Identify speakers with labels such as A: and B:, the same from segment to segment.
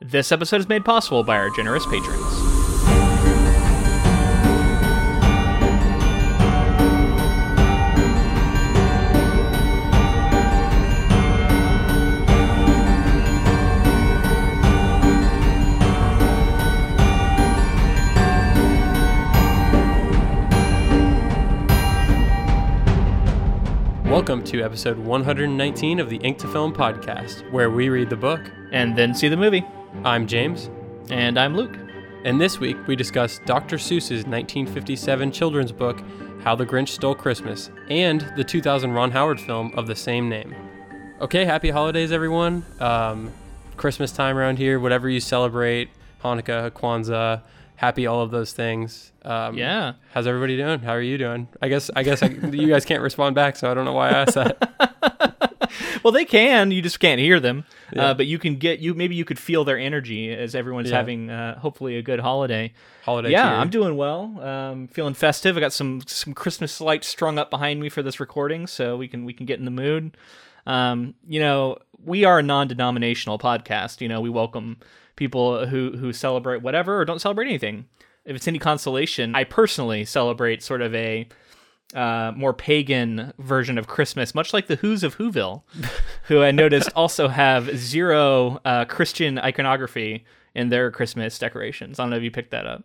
A: This episode is made possible by our generous patrons.
B: Welcome to episode 119 of the Ink to Film podcast, where we read the book.
A: And then see the movie.
B: I'm James,
A: And I'm Luke.
B: and this week we discuss Dr. Seuss's 1957 children's book, How the Grinch Stole Christmas, and the 2000 Ron Howard film of the same name. Okay, happy holidays, everyone. Um, Christmas time around here, whatever you celebrate, Hanukkah, Kwanzaa, happy all of those things. Um,
A: Yeah.
B: How's everybody doing? How are you doing? I guess I guess I, you guys can't respond back, so I don't know why I asked that.
A: Well, they can. You just can't hear them.
B: Yeah.
A: Uh, but you can get you. Maybe you could feel their energy as everyone's
B: Yeah.
A: having uh, hopefully a good holiday.
B: Holiday
A: yeah,
B: cheer.
A: I'm doing well. Um, feeling festive. I got some some Christmas lights strung up behind me for this recording, so we can we can get in the mood. Um, you know, we are a non-denominational podcast. You know, we welcome people who who celebrate whatever or don't celebrate anything. If it's any consolation, I personally celebrate sort of a uh, more pagan version of Christmas, much like the Who's of Whoville, who I noticed also have zero uh, Christian iconography in their Christmas decorations. I don't know if you picked that up.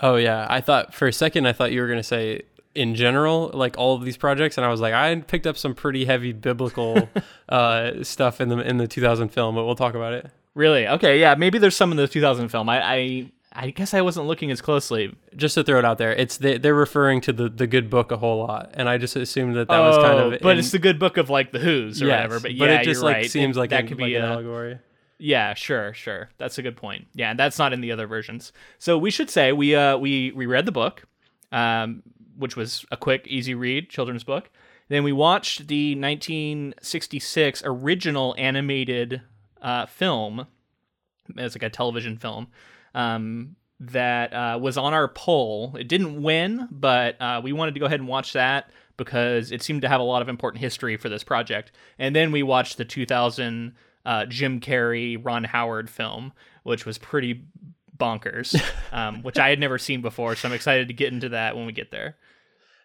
B: Oh yeah, I thought for a second I thought you were gonna say in general, like all of these projects, and I was like, I picked up some pretty heavy biblical uh, stuff in the in the 2000 film, but we'll talk about it.
A: Really? Okay, yeah. Maybe there's some in the 2000 film. I, I, I guess I wasn't looking as closely.
B: Just to throw it out there, it's they, they're referring to the the good book a whole lot, and I just assumed that that was kind of.
A: Oh, but
B: in-
A: it's the good book of like the Who's or
B: yes,
A: whatever. But yeah,
B: it just
A: you're
B: like
A: right.
B: seems
A: It-
B: like
A: that
B: an-
A: could
B: like
A: be
B: an
A: a,
B: allegory.
A: Yeah, sure, sure. That's a good point. Yeah, and that's not in the other versions. So we should say we uh we we read the book, um, which was a quick, easy read children's book. Then we watched the 1966 original animated uh, film. It's like a television film um, that uh, was on our poll. It didn't win, but uh, we wanted to go ahead and watch that because it seemed to have a lot of important history for this project. And then we watched the 2000 uh, Jim Carrey, Ron Howard film, which was pretty bonkers, um, which I had never seen before. So I'm excited to get into that when we get there.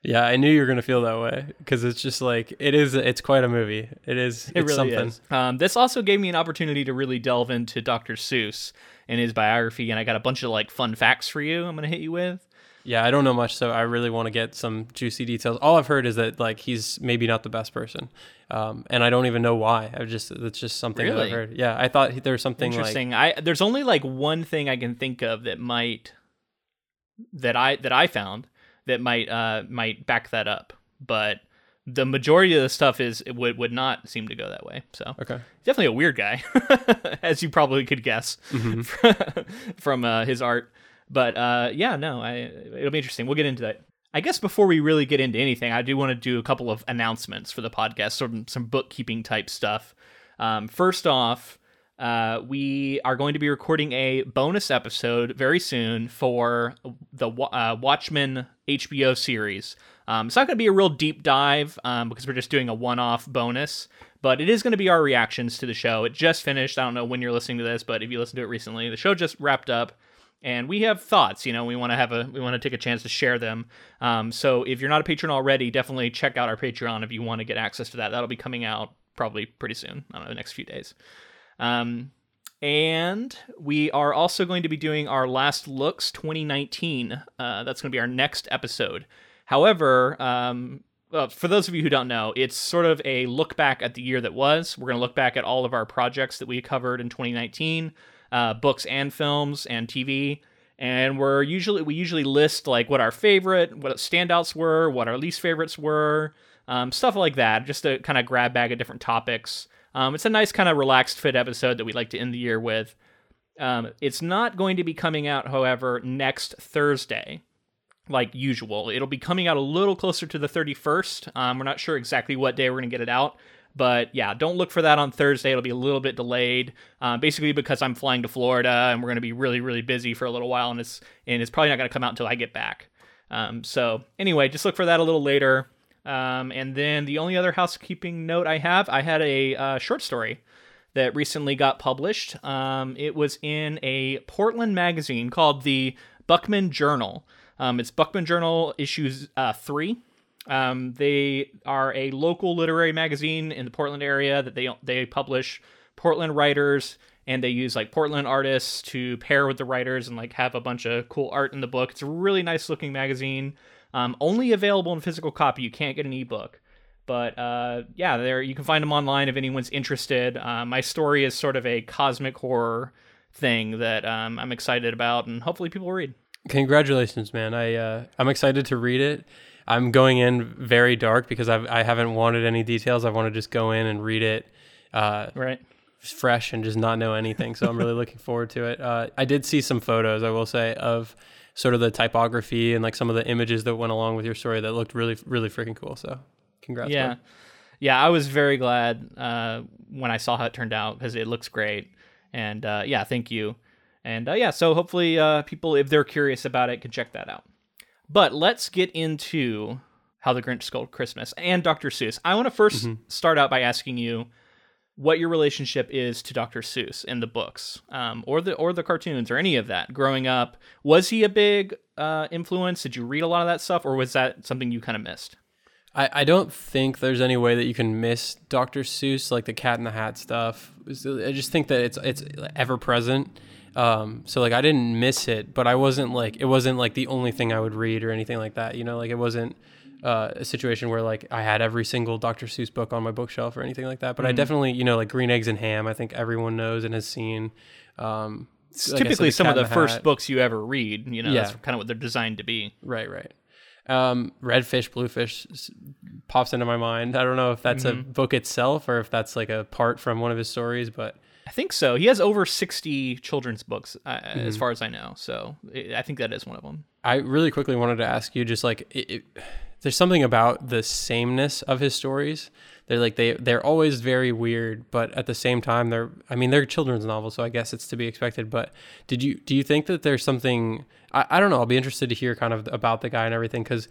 B: Yeah, I knew you were gonna feel that way because it's just like it is. It's quite a movie. It is.
A: It really
B: something.
A: is. Um, this also gave me an opportunity to really delve into Dr. Seuss and his biography, and I got a bunch of like fun facts for you. I'm gonna hit you with.
B: Yeah, I don't know much, so I really want to get some juicy details. All I've heard is that like he's maybe not the best person, um, and I don't even know why. I just that's just something that
A: Really?
B: I've heard. Yeah, I thought there was something like
A: Interesting. I there's only like one thing I can think of that might that I that I found that might uh might back that up, but the majority of the stuff is it would would not seem to go that way. So
B: okay.
A: definitely a weird guy, as you probably could guess from uh, his art. But uh, yeah, no, I, it'll be interesting. We'll get into that. I guess before we really get into anything, I do want to do a couple of announcements for the podcast, some some bookkeeping type stuff. Um, first off, uh, we are going to be recording a bonus episode very soon for the uh, Watchmen HBO series. Um, it's not going to be a real deep dive um, because we're just doing a one off bonus, but it is going to be our reactions to the show. It just finished. I don't know when you're listening to this, but if you listened to it recently, the show just wrapped up. And we have thoughts, you know, we want to have a, we want to take a chance to share them. Um, so if you're not a patron already, definitely check out our Patreon if you want to get access to that. That'll be coming out probably pretty soon. I don't know, the next few days. Um, and we are also going to be doing our last looks 2019. Uh, that's going to be our next episode. However, um, for those of you who don't know, it's sort of a look back at the year that was. We're going to look back at all of our projects that we covered in 2019, uh, books and films and TV. And we're usually we usually list like what our favorite, what standouts were, what our least favorites were, um, stuff like that, just to kind of grab bag of different topics. Um, it's a nice kind of relaxed fit episode that we like to end the year with. Um, it's not going to be coming out, however, next Thursday, like usual. It'll be coming out a little closer to the 31st. Um, we're not sure exactly what day we're going to get it out. But yeah, don't look for that on Thursday. It'll be a little bit delayed, uh, basically because I'm flying to Florida and we're going to be really, really busy for a little while, and it's and it's probably not going to come out until I get back. Um, so anyway, just look for that a little later. Um, and then the only other housekeeping note I have, I had a uh, short story that recently got published. Um, it was in a Portland magazine called the Buckman Journal. Um, it's Buckman Journal issues uh, three. Um, they are a local literary magazine in the Portland area that they they publish Portland writers and they use like Portland artists to pair with the writers and like have a bunch of cool art in the book. It's a really nice looking magazine. Um, only available in physical copy. You can't get an ebook. But uh, yeah, there you can find them online if anyone's interested. Uh, my story is sort of a cosmic horror thing that um, I'm excited about, and hopefully people read.
B: Congratulations, man! I uh, I'm excited to read it. I'm going in very dark because I've I haven't wanted any details. I want to just go in and read it. Uh,
A: right
B: fresh and just not know anything. So I'm really looking forward to it. Uh, I did see some photos, I will say, of sort of the typography and like some of the images that went along with your story that looked really, really freaking cool. So congrats.
A: Yeah.
B: Man.
A: Yeah. I was very glad uh, when I saw how it turned out because it looks great. And uh, yeah, thank you. And uh, yeah, so hopefully uh, people, if they're curious about it, can check that out. But let's get into How the Grinch Stole Christmas and Dr. Seuss. I want to 1st mm-hmm. start out by asking you what your relationship is to Dr. Seuss in the books, um, or the or the cartoons, or any of that. Growing up, was he a big uh, influence? Did you read a lot of that stuff, or was that something you kind of missed?
B: I, I don't think there's any way that you can miss Dr. Seuss, like the Cat in the Hat stuff. I just think that it's it's ever present. Um, so like I didn't miss it, but I wasn't like it wasn't like the only thing I would read or anything like that. You know, like it wasn't uh, a situation where like I had every single Dr. Seuss book on my bookshelf or anything like that. But mm. I definitely, you know, like Green Eggs and Ham. I think everyone knows and has seen. Um,
A: like typically said, some of the, first books you ever read. You know, yeah. that's kind of what they're designed to be.
B: Right, right. Um, Redfish, Bluefish pops into my mind. I don't know if that's mm-hmm. a book itself or if that's like a part from one of his stories, but
A: I think so. He has over 60 children's books, uh, mm-hmm. as far as I know. So I think that is one of them.
B: I really quickly wanted to ask you just like, it, it, there's something about the sameness of his stories. They're like they they're always very weird, but at the same time they're I mean they're children's novels, so I guess it's to be expected. But did you do you think that there's something I, I don't know, I'll be interested to hear kind of about the guy and everything because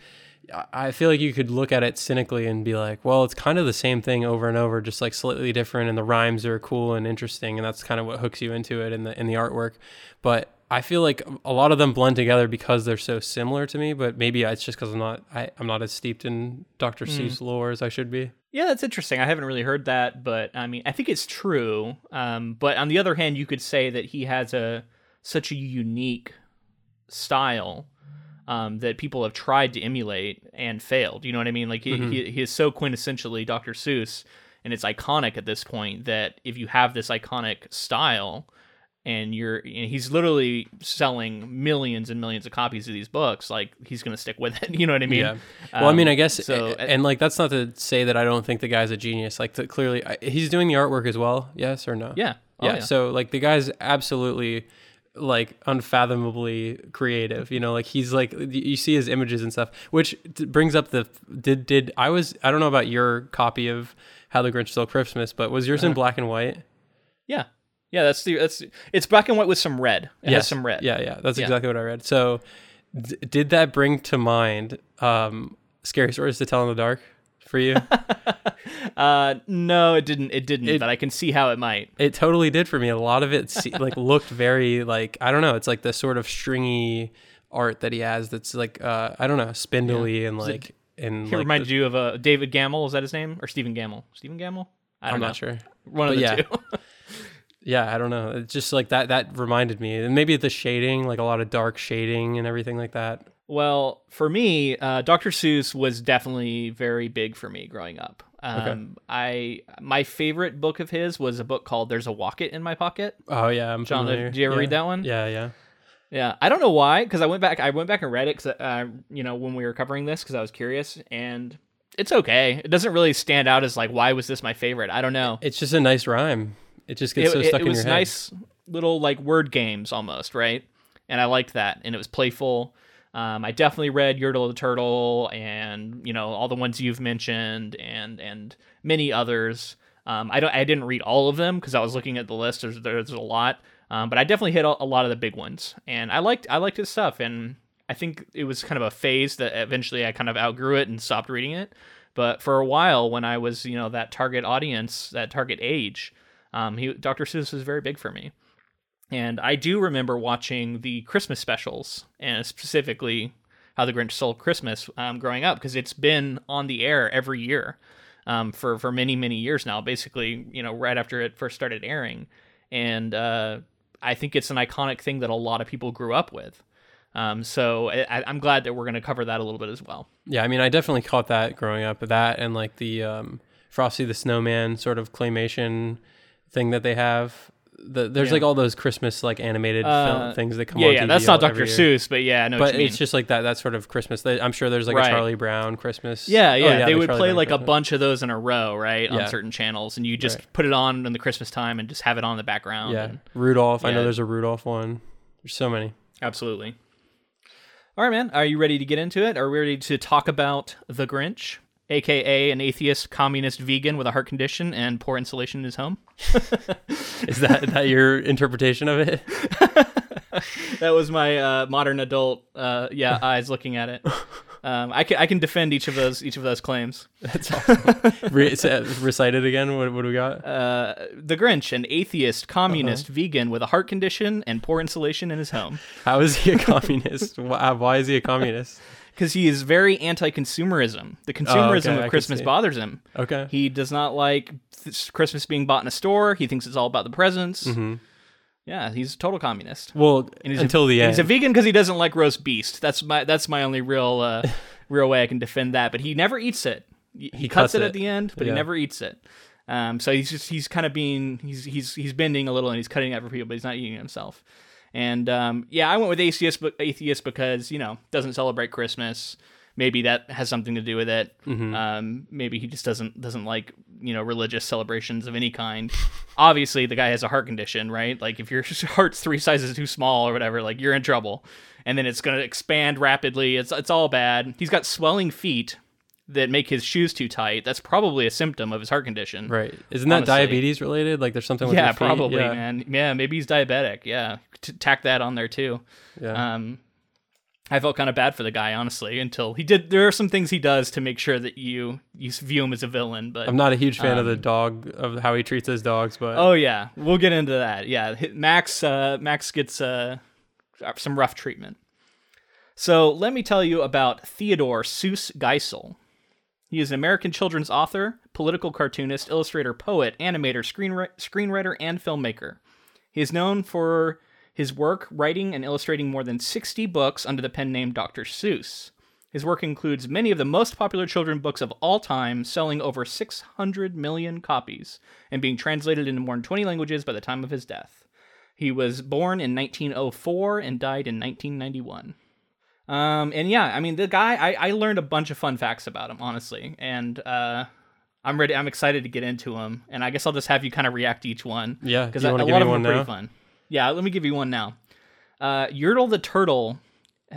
B: I feel like you could look at it cynically and be like, well, it's kind of the same thing over and over, just like slightly different, and the rhymes are cool and interesting, and that's kind of what hooks you into it in the in the artwork. But I feel like a lot of them blend together because they're so similar to me, but maybe it's just because I'm not I, am not as steeped in Dr. Mm. Seuss lore as I should be.
A: Yeah, that's interesting. I haven't really heard that, but I mean, I think it's true. Um, but on the other hand, you could say that he has a such a unique style um, that people have tried to emulate and failed. You know what I mean? Like he, mm-hmm. he, he is so quintessentially Dr. Seuss, and it's iconic at this point that if you have this iconic style and you're and he's literally selling millions and millions of copies of these books like he's gonna stick with it you know what i mean
B: yeah well um, i mean i guess so and like that's not to say that i don't think the guy's a genius like the, clearly he's doing the artwork as well yes or no
A: yeah
B: oh, yeah. yeah so like the guy's absolutely like unfathomably creative you know like he's like you see his images and stuff which brings up the did did i was i don't know about your copy of how the grinch stole christmas but was yours uh-huh. in black and white
A: yeah yeah, that's the that's it's black and white with some red. It yes. has some red.
B: Yeah, yeah, that's yeah. exactly what I read. So, d- did that bring to mind um, scary stories to tell in the dark for you?
A: uh, no, it didn't. It didn't. It, but I can see how it might.
B: It totally did for me. A lot of it like looked very like I don't know. It's like the sort of stringy art that he has. That's like uh, I don't know, spindly yeah. and like. It, and
A: he
B: like
A: reminded the, you of uh, David Gamble. Is that his name or Stephen Gammell? Stephen Gammell?
B: I don't am not sure.
A: One of the yeah. two.
B: Yeah, I don't know. It's just like that. That reminded me, and maybe the shading, like a lot of dark shading and everything like that.
A: Well, for me, uh, Dr. Seuss was definitely very big for me growing up. Um, okay. I my favorite book of his was a book called "There's a Wocket in My Pocket."
B: Oh yeah, I'm
A: John,
B: familiar.
A: Did you ever
B: yeah.
A: read that one?
B: Yeah, yeah.
A: Yeah, I don't know why, because I went back. I went back and read it because, uh, you know, when we were covering this, because I was curious, and it's okay. It doesn't really stand out as like why was this my favorite. I don't know.
B: It's just a nice rhyme. It just gets it, so stuck it, it in your head.
A: It was nice little like word games almost, right? And I liked that, and it was playful. Um, I definitely read Yertle the Turtle, and you know all the ones you've mentioned, and and many others. Um, I don't, I didn't read all of them because I was looking at the list. There's there's a lot, um, but I definitely hit a, a lot of the big ones, and I liked I liked his stuff, and I think it was kind of a phase that eventually I kind of outgrew it and stopped reading it. But for a while, when I was you know that target audience, that target age, Um, he Dr. Seuss was very big for me, and I do remember watching the Christmas specials and specifically How the Grinch Stole Christmas um, growing up because it's been on the air every year um, for for many many years now. Basically, you know, right after it first started airing, and uh, I think it's an iconic thing that a lot of people grew up with. Um, so I, I'm glad that we're going to cover that a little bit as well.
B: Yeah, I mean, I definitely caught that growing up. That and like the um, Frosty the Snowman sort of claymation thing that they have. The, there's
A: Yeah.
B: like all those Christmas like animated
A: Uh,
B: film things that come
A: yeah,
B: on
A: yeah,
B: TV
A: that's not Dr. Seuss, but yeah, I know
B: But
A: what you mean.
B: it's just like that that sort of Christmas. I'm sure there's like
A: Right.
B: a Charlie Brown Christmas.
A: Yeah,
B: Oh,
A: yeah, they would
B: Charlie
A: play
B: Brown
A: like a bunch of those in a row, right,
B: Yeah.
A: on certain channels, and you just
B: Right.
A: put it on in the Christmas time and just have it on in the background.
B: Yeah,
A: and-
B: Rudolph. I know there's a Rudolph one. There's so many.
A: absolutely. All right, man. Are you ready to get into it? Are we ready to talk about the Grinch, aka an atheist, communist, vegan with a heart condition and poor insulation in his home?
B: Is that that your interpretation of it?
A: that was my uh, modern adult, uh, yeah, eyes looking at it. Um, I can I can defend each of those each of those claims.
B: That's awesome. Re- recite it again. What, what do we got?
A: Uh, the Grinch, an atheist, communist,
B: Uh-huh.
A: vegan with a heart condition and poor insulation in his home.
B: How is he a communist? why, why is he a communist?
A: Because he is very anti-consumerism. The consumerism
B: Oh, can
A: of Christmas bothers him.
B: Okay.
A: He does not like th- Christmas being bought in a store. He thinks it's all about the presents.
B: hmm
A: Yeah, he's a total communist.
B: Well,
A: And he's a-
B: until the end.
A: He's a vegan because he doesn't like roast beast. That's my that's my only real uh, real way I can defend that. But he never eats it. He, he cuts,
B: cuts
A: it,
B: it.
A: at the end, but he never eats it. Um, so he's just he's kind of being he's he's he's bending a little and he's cutting it for people, but he's not eating it himself. And um, yeah, I went with atheist, atheist because you know doesn't celebrate Christmas. Maybe that has something to do with it.
B: Mm-hmm.
A: Um, maybe he just doesn't doesn't like you know religious celebrations of any kind. Obviously, the guy has a heart condition, right? Like if your heart's three sizes too small or whatever, like you're in trouble. And then it's going to expand rapidly. It's it's all bad. He's got swelling feet that make his shoes too tight. That's probably a symptom of his heart condition.
B: right. Isn't that
A: honestly.
B: diabetes related? Like there's something with
A: Yeah, probably,
B: yeah.
A: man. Yeah, maybe he's diabetic. Yeah, T- tack that on there too.
B: Yeah.
A: Um, I felt kind of bad for the guy, honestly, until he did. There are some things he does to make sure that you you view him as a villain. But
B: I'm not a huge fan of the
A: um,
B: dog of how he treats his dogs, but
A: oh yeah, we'll get into that. Yeah, Max uh, Max gets uh, some rough treatment. So let me tell you about Theodore Seuss Geisel. He is an American children's author, political cartoonist, illustrator, poet, animator, screenwri- screenwriter, and filmmaker. He is known for his work writing and illustrating more than 60 books under the pen name Dr. Seuss. His work includes many of the most popular children books of all time, selling over 600 million copies and being translated into more than 20 languages by the time of his death. He was born in 1904 and died in 1991. Um, and yeah, I mean, the guy, I, I learned a bunch of fun facts about him, honestly. And uh, I'm ready, I'm excited to get into him. And I guess I'll just have you kind of react to each one
B: yeah.
A: Because
B: you
A: a
B: give
A: lot of them
B: one
A: are pretty fun. Yeah, let me give you one now. Uh, Yertle the turtle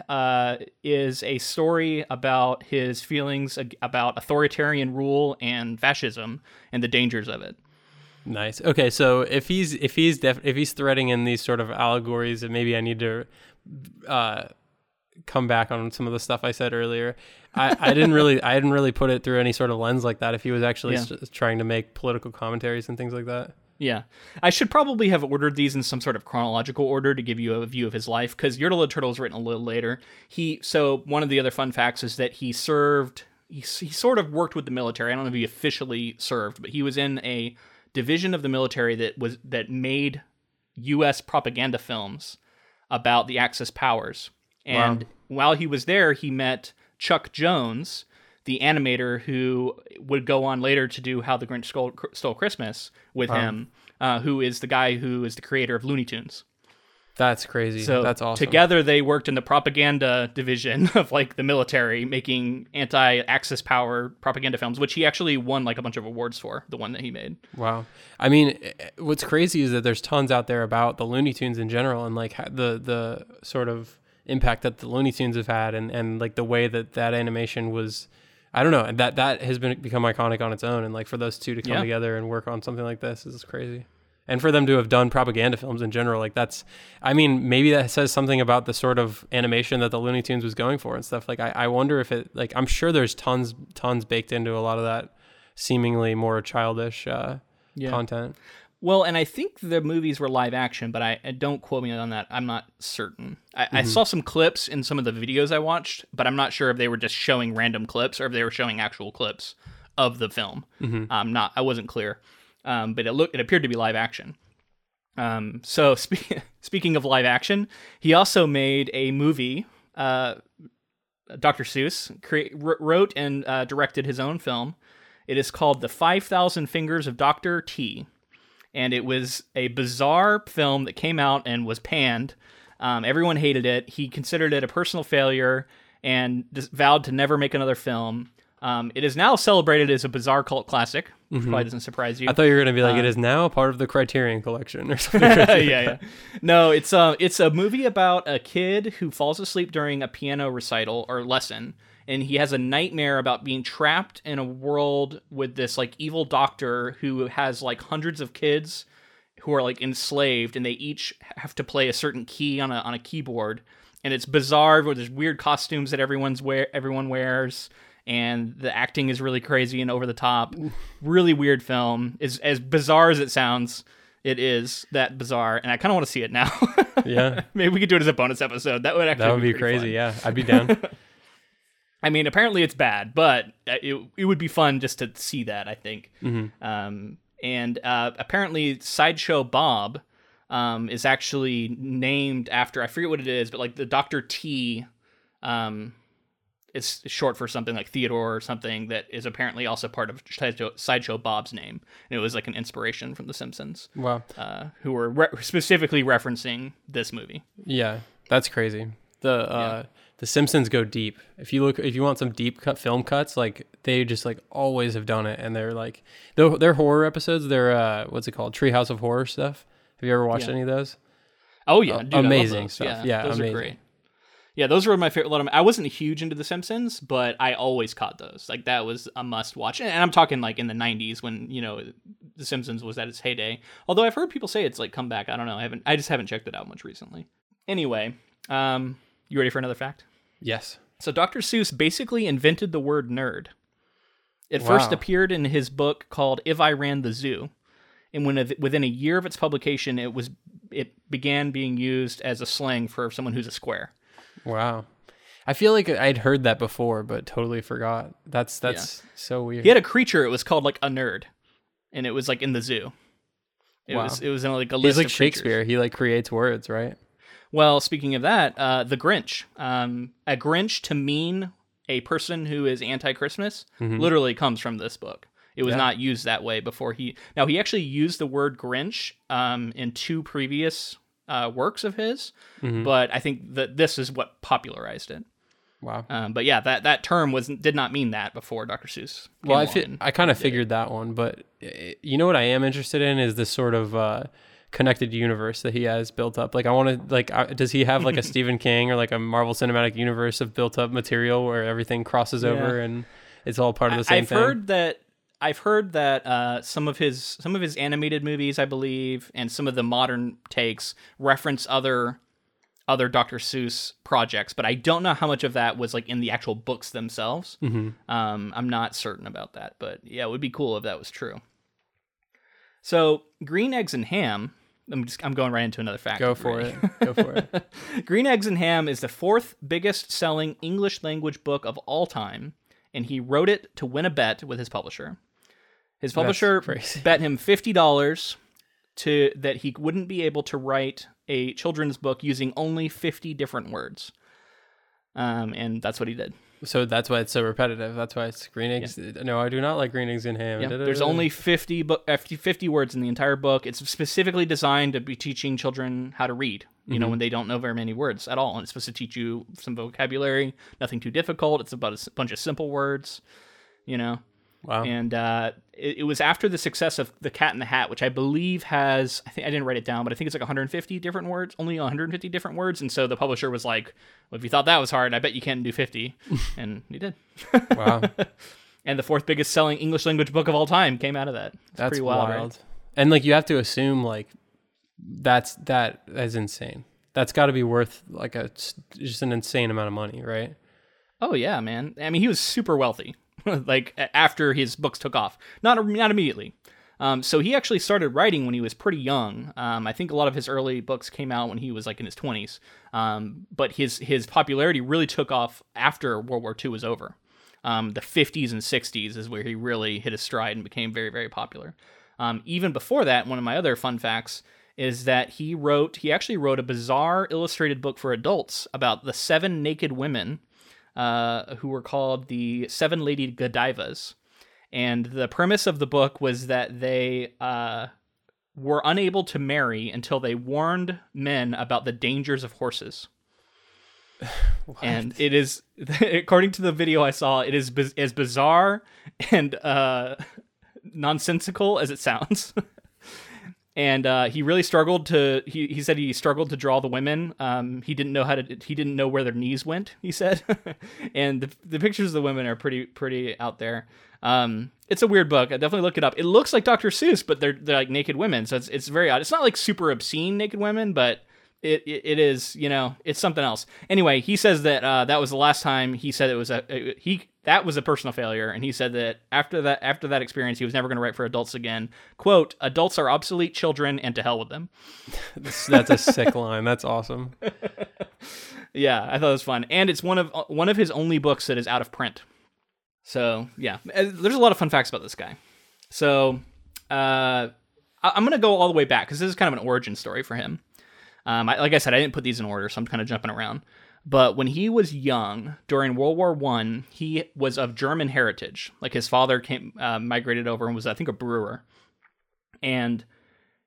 A: uh, is a story about his feelings ag- about authoritarian rule and fascism and the dangers of it.
B: Nice. Okay, so if he's if he's def- if he's threading in these sort of allegories, and maybe I need to uh, come back on some of the stuff I said earlier. I, I didn't really I didn't really put it through any sort of lens like that. If he was actually
A: Yeah.
B: s- trying to make political commentaries and things like that.
A: Yeah, I should probably have ordered these in some sort of chronological order to give you a view of his life because Yertle the Turtle is written a little later. He so one of the other fun facts is that he served. He, he sort of worked with the military. I don't know if he officially served, but he was in a division of the military that was that made U.S. propaganda films about the Axis powers. And while he was there, he met Chuck Jones, the animator who would go on later to do How the Grinch Stole, Stole Christmas with him, uh, who is the guy who is the creator of Looney Tunes.
B: That's crazy.
A: So
B: That's awesome.
A: together they worked in the propaganda division of like the military, making anti-Axis power propaganda films, which he actually won like a bunch of awards for. The one that he made.
B: Wow. I mean, eh, what's crazy is that there's tons out there about the Looney Tunes in general and like the the sort of impact that the Looney Tunes have had and and like the way that that animation was I don't know, and that that has been become iconic on its own and like for those two to come
A: Yeah.
B: together and work on something like this is crazy. And for them to have done propaganda films in general, like that's, I mean, maybe that says something about the sort of animation that the Looney Tunes was going for and stuff. Like, I, I wonder if it, like, I'm sure there's tons, tons baked into a lot of that seemingly more childish uh,
A: Yeah.
B: content.
A: Well, and I think the movies were live action, but I, don't quote me on that. I'm not certain. I, I saw some clips in some of the videos I watched, but I'm not sure if they were just showing random clips or if they were showing actual clips of the film. Um, not I wasn't clear, um, but it looked it appeared to be live action. Um, so spe- speaking of live action, he also made a movie. Uh, Dr. Seuss cre- wrote and uh, directed his own film. It is called The 5,000 Fingers of Dr. T. And it was a bizarre film that came out and was panned. Um, everyone hated it. He considered it a personal failure and vowed to never make another film. Um, it is now celebrated as a bizarre cult classic, which probably doesn't surprise you.
B: I thought you were gonna be like,
A: Uh,
B: it is now part of the Criterion Collection or something.
A: yeah, yeah. No, it's a it's a movie about a kid who falls asleep during a piano recital or lesson, and he has a nightmare about being trapped in a world with this like evil doctor who has like hundreds of kids who are like enslaved, and they each have to play a certain key on a on a keyboard, and it's bizarre. Where there's weird costumes that everyone's wear everyone wears. And the acting is really crazy and over the top. Really weird film. Is as bizarre as it sounds it is that bizarre, and I kind of want to see it now.
B: yeah,
A: Maybe we could do it as a bonus episode. That would actually
B: that would be
A: pretty
B: crazy.
A: fun.
B: Yeah, I'd be down.
A: I mean, apparently it's bad, but uh, it it would be fun just to see that. I think.
B: Mm-hmm.
A: Um, and uh, apparently, Sideshow Bob um, is actually named after I forget what it is, but like the Doctor T. Um, it's short for something like Theodore or something that is apparently also part of Sideshow, Sideshow Bob's name. And it was like an inspiration from The Simpsons,
B: wow.
A: uh, who were re- specifically referencing this movie.
B: Yeah, that's crazy. The uh, the Simpsons go deep. If you look, if you want some deep cut film cuts, like they just like always have done it, and they're like their their horror episodes. They're uh, what's it called? Treehouse of Horror stuff. Have you ever watched
A: Yeah.
B: any of those?
A: Oh yeah, dude,
B: amazing stuff.
A: Yeah,
B: Yeah,
A: those
B: amazing.
A: are great. Yeah, those were my favorite. Lot of I wasn't huge into The Simpsons, but I always caught those. Like that was a must watch, and I'm talking like in the '90s when you know The Simpsons was at its heyday. Although I've heard people say it's like come back. I don't know. I haven't. I just haven't checked it out much recently. Anyway, um, you ready for another fact?
B: Yes.
A: So Dr. Seuss basically invented the word nerd. It first appeared in his book called If I Ran the Zoo, and when within a year of its publication, it was it began being used as a slang for someone who's a square.
B: Wow. I feel like I'd heard that before, but totally forgot. That's that's so weird.
A: He had a creature. It was called like a nerd, and it was like in the zoo. It
B: Wow.
A: was it was in like a
B: He's
A: list
B: like
A: of creatures.
B: Shakespeare. He like creates words, right?
A: Well, speaking of that, uh, the Grinch. Um, a Grinch to mean a person who is anti-Christmas literally comes from this book. It was
B: Mm-hmm. Yeah.
A: not used that way before he. Now he actually used the word Grinch um, in two previous uh, works of his,
B: Mm-hmm.
A: but I think that this is what popularized it.
B: Wow.
A: Um, but yeah, that that term was did not mean that before Dr. Seuss.
B: Well, I fi- I kind of figured that one, but uh, you know what I am interested in is this sort of uh, connected universe that he has built up. Like I want to like uh, does he have like a Stephen King or like a Marvel Cinematic Universe of built up material where everything crosses over and it's all part of the same thing?
A: I've
B: thing?
A: heard that I've heard that uh, some of his some of his animated movies, I believe, and some of the modern takes reference other other Dr. Seuss projects, but I don't know how much of that was like in the actual books themselves.
B: Mhm.
A: Um, I'm not certain about that, but yeah, it would be cool if that was true. So, green eggs and ham. I'm just I'm going right into another fact.
B: Go for it. Go for it.
A: Green Eggs and Ham is the fourth biggest selling English language book of all time, and he wrote it to win a bet with his publisher. His publisher bet him fifty dollars to that he wouldn't be able to write a children's book using only fifty different words. Um, and that's what he did.
B: So that's why it's so repetitive. That's why it's green eggs. No, I do not like green eggs and ham.
A: Yeah, there's only 50, bu- uh, 50 50 words in the entire book. It's specifically designed to be teaching children how to read, you
B: Mm-hmm.
A: know, when they don't know very many words at all. And it's supposed to teach you some vocabulary, nothing too difficult. It's about a s- bunch of simple words, you know.
B: Wow.
A: And uh, it, it was after the success of The Cat in the Hat, which I believe has, I think I didn't write it down, but I think it's like 150 different words, only 150 different words. And so the publisher was like, well, if you thought that was hard, I bet you can't do 50. and he did.
B: wow.
A: And the fourth biggest selling English language book of all time came out of that. It's
B: That's
A: pretty wild,
B: wild.
A: right?
B: And like you have to assume like that's that is insane. That's got to be worth like a just an insane amount of money, right?
A: Oh yeah, man. I mean, he was super wealthy. like after his books took off, not not immediately, Um, so he actually started writing when he was pretty young. Um, I think a lot of his early books came out when he was like in his 20s. Um, but his his popularity really took off after World War II was over. Um, the 50s and 60s is where he really hit his stride and became very very popular. Um, even before that, one of my other fun facts is that he wrote he actually wrote a bizarre illustrated book for adults about the seven naked women uh, who were called the Seven Lady Godivas and the premise of the book was that they uh, were unable to marry until they warned men about the dangers of horses. and it is, according to the video I saw, it is biz- as bizarre and uh, nonsensical as it sounds. and uh, he really struggled to. He, he said he struggled to draw the women. Um, he didn't know how to. He didn't know where their knees went. He said, and the, the pictures of the women are pretty pretty out there. Um, it's a weird book. I definitely look it up. It looks like Dr. Seuss, but they're they're like naked women, so it's it's very odd. It's not like super obscene naked women, but it, it, it is you know it's something else. Anyway, he says that uh, that was the last time he said it was a it, he that was a personal failure, and he said that after that after that experience, he was never going to write for adults again. "Quote: Adults are obsolete children, and to hell with them."
B: that's, that's a sick line. That's awesome.
A: yeah, I thought it was fun, and it's one of one of his only books that is out of print. So yeah, uh, there's a lot of fun facts about this guy. So uh, I'm gonna go all the way back because this is kind of an origin story for him. Um, I, like I said, I didn't put these in order, so I'm kind of jumping around. But when he was young, during World War One, he was of German heritage. Like his father came uh, migrated over and was, I think, a brewer, and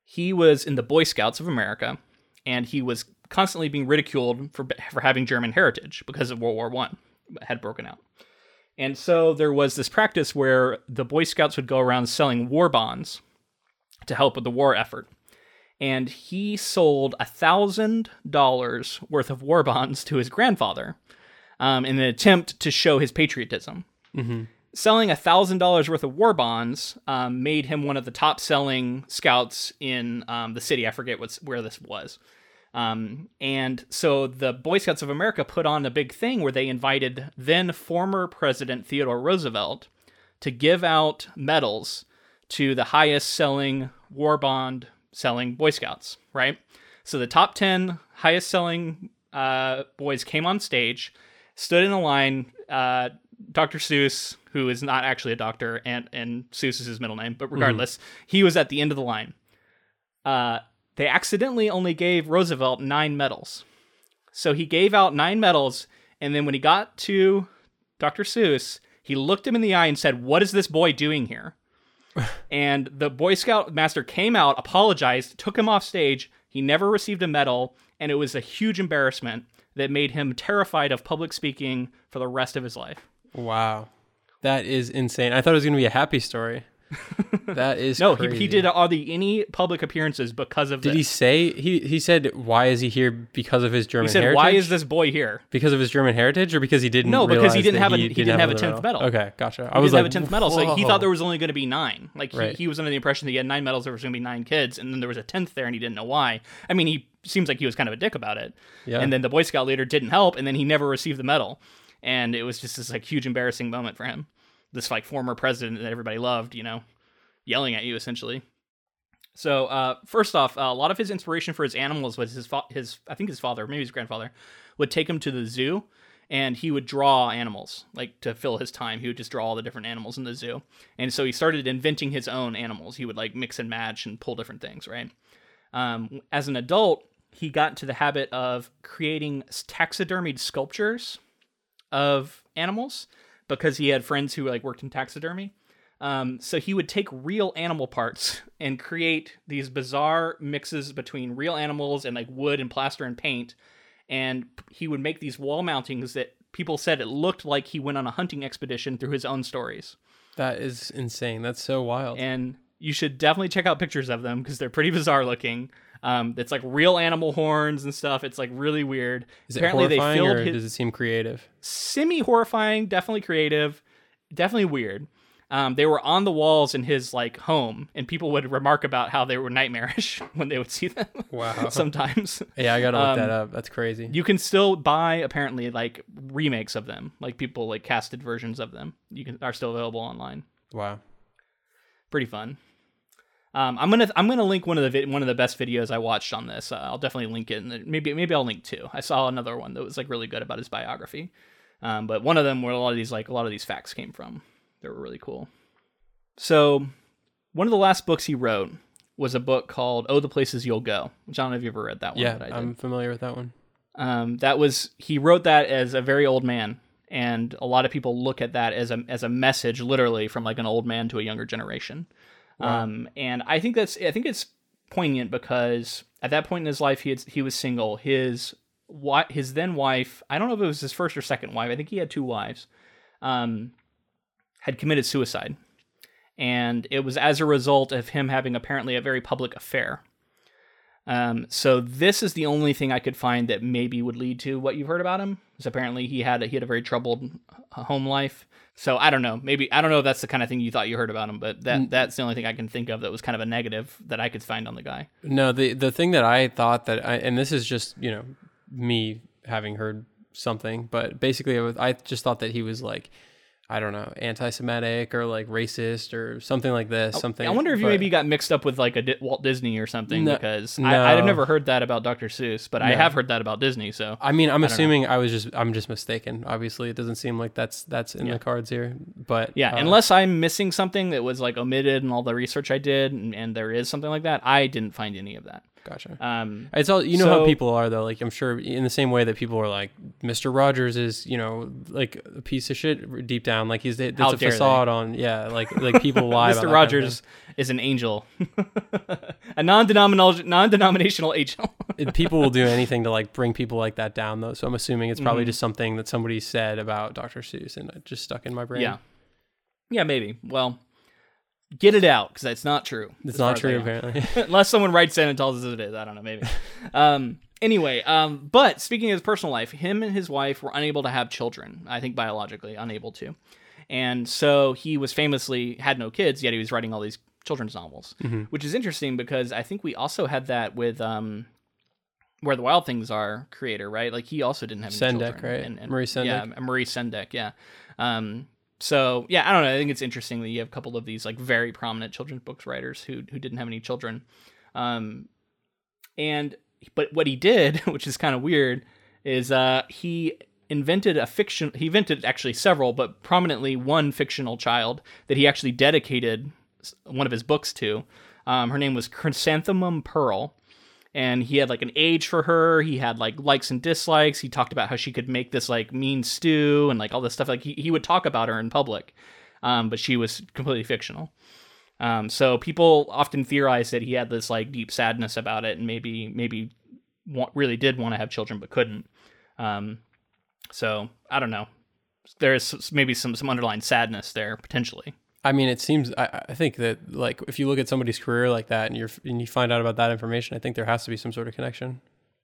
A: he was in the Boy Scouts of America, and he was constantly being ridiculed for for having German heritage because of World War One had broken out. And so there was this practice where the Boy Scouts would go around selling war bonds to help with the war effort. And he sold a thousand dollars worth of war bonds to his grandfather um, in an attempt to show his patriotism. Mm-hmm. Selling a thousand dollars worth of war bonds um, made him one of the top selling scouts in um, the city. I forget what's where this was. Um, and so the Boy Scouts of America put on a big thing where they invited then former President Theodore Roosevelt to give out medals to the highest selling war bond selling Boy Scouts, right? So the top 10 highest selling uh, boys came on stage, stood in a line. Uh, Dr. Seuss, who is not actually a doctor, and, and Seuss is his middle name, but regardless, mm. he was at the end of the line. Uh, they accidentally only gave Roosevelt nine medals. So he gave out nine medals, and then when he got to Dr. Seuss, he looked him in the eye and said, What is this boy doing here? And the Boy Scout master came out, apologized, took him off stage. He never received a medal, and it was a huge embarrassment that made him terrified of public speaking for the rest of his life.
B: Wow. That is insane. I thought it was going to be a happy story that is
A: no.
B: He,
A: he did all the any public appearances because of.
B: Did
A: this.
B: he say he he said why is he here because of his German?
A: He said
B: heritage?
A: why is this boy here
B: because of his German heritage or because he didn't?
A: No, because he didn't have
B: a
A: he, he didn't, didn't, have, a tenth medal.
B: medal. Okay, gotcha.
A: I
B: was
A: didn't
B: like,
A: have a tenth medal, so he thought there was only going to be nine. Like he,
B: Right.
A: he was under the impression that he had nine medals, there was going to be nine kids, and then there was a tenth there, and he didn't know why. I mean, he seems like he was kind of a dick about it.
B: Yeah.
A: And then the Boy Scout leader didn't help, and then he never received the medal, and it was just this like huge embarrassing moment for him. This like former president that everybody loved, you know, yelling at you essentially. So uh, first off, uh, a lot of his inspiration for his animals was his fa- his I think his father, maybe his grandfather, would take him to the zoo, and he would draw animals like to fill his time. He would just draw all the different animals in the zoo, and so he started inventing his own animals. He would like mix and match and pull different things, right? Um, as an adult, he got into the habit of creating taxidermied sculptures of animals because he had friends who like worked in taxidermy. Um, so he would take real animal parts and create these bizarre mixes between real animals and like wood and plaster and paint. And he would make these wall mountings that people said it looked like he went on a hunting expedition through his own stories.
B: That is insane. That's so wild.
A: And you should definitely check out pictures of them because they're pretty bizarre looking. Um, it's like real animal horns and stuff. It's like really weird.
B: is it horrifying or does it seem creative?
A: semi horrifying, definitely creative, definitely weird. Um, they were on the walls in his like home, and people would remark about how they were nightmarish when they would see them.
B: Wow.
A: Sometimes
B: Yeah, I gotta look
A: Um,
B: that up. That's crazy.
A: you can still buy apparently like remakes of them, like people like casted versions of them. You can are still available online.
B: Wow.
A: Pretty fun. Um, I'm gonna I'm gonna link one of the vid- one of the best videos I watched on this. Uh, I'll definitely link it. And maybe maybe I'll link two. I saw another one that was like really good about his biography. Um, but one of them where a lot of these like a lot of these facts came from. They were really cool. So one of the last books he wrote was a book called "Oh, the Places You'll Go," which I don't know if you ever read that one.
B: Yeah,
A: but I
B: I'm familiar with that one.
A: Um, that was he wrote that as a very old man, and a lot of people look at that as a as a message, literally from like an old man to a younger generation. Um, and I think that's I think it's poignant because at that point in his life he had, he was single. His wi- his then wife, I don't know if it was his first or second wife. I think he had two wives. Um, had committed suicide, and it was as a result of him having apparently a very public affair. Um, so this is the only thing I could find that maybe would lead to what you've heard about him. Is apparently he had a, he had a very troubled uh, home life. So I don't know. Maybe I don't know if that's the kind of thing you thought you heard about him, but that mm. that's the only thing I can think of that was kind of a negative that I could find on the guy.
B: No, the the thing that I thought that I and this is just you know me having heard something, but basically I, was, I just thought that he was like I don't know anti-Semitic or like racist or something like this. Something.
A: I wonder if you
B: but-
A: maybe got mixed up with like a Walt Disney or something
B: No-
A: because
B: no.
A: I, I've never heard that about Dr. Seuss, but I have heard that about Disney. So
B: I mean, I'm
A: know.
B: assuming I was just I'm just mistaken. Obviously, it doesn't seem like that's that's in
A: Yeah.
B: the cards here. But
A: yeah,
B: uh,
A: unless I'm missing something that was like omitted in all the research I did, and, and there is something like that, I didn't find any of that.
B: Gotcha.
A: Um,
B: It's all you know how people are though. Like I'm sure in the same way that people are like Mr. Rogers is you know like a piece of shit deep down. Like he's that's a
A: dare they.
B: facade on yeah. Like like people lie. about
A: Mr.
B: that kind of
A: Rogers is an angel, a non-denominational non-denominational angel.
B: people will do anything to like bring people like that down though. So I'm assuming it's probably
A: Mhm.
B: just something that somebody said about Dr. Seuss and it just stuck in my brain.
A: yeah, yeah, maybe. Well, get it out because that's not true.
B: it's not true apparently.
A: unless someone writes in and tells us it is. I don't know, maybe. um, anyway, um, but speaking of his personal life, him and his wife were unable to have children. I think biologically unable to, and so he was famously had no kids. Yet he was writing all these children's novels,
B: Mhm.
A: which is interesting because I think we also had that with um, where the wild things are creator, right? Like he also didn't have any
B: Sendak,
A: children.
B: right? And Maurice Sendak.
A: Yeah, Maurice Sendak. Yeah. Um, so yeah, I don't know. I think it's interesting that you have a couple of these like very prominent children's books writers who who didn't have any children. Um, and but what he did, which is kind of weird, is uh he invented a fiction. He invented actually several, but prominently one fictional child that he actually dedicated one of his books to. Um, her name was Chrysanthemum Pearl and he had like an age for her. He had like likes and dislikes. He talked about how she could make this like mean stew and like all this stuff. Like he, he would talk about her in public um, but she was completely fictional. Um, so people often theorize that he had this like deep sadness about it and maybe maybe really did want to have children but couldn't. Um, so i don't know. There's maybe some some underlying sadness there potentially
B: I mean, it seems. I, I think that like if you look at somebody's career like that and you're and you find out about that information, I think there has to be some sort of connection.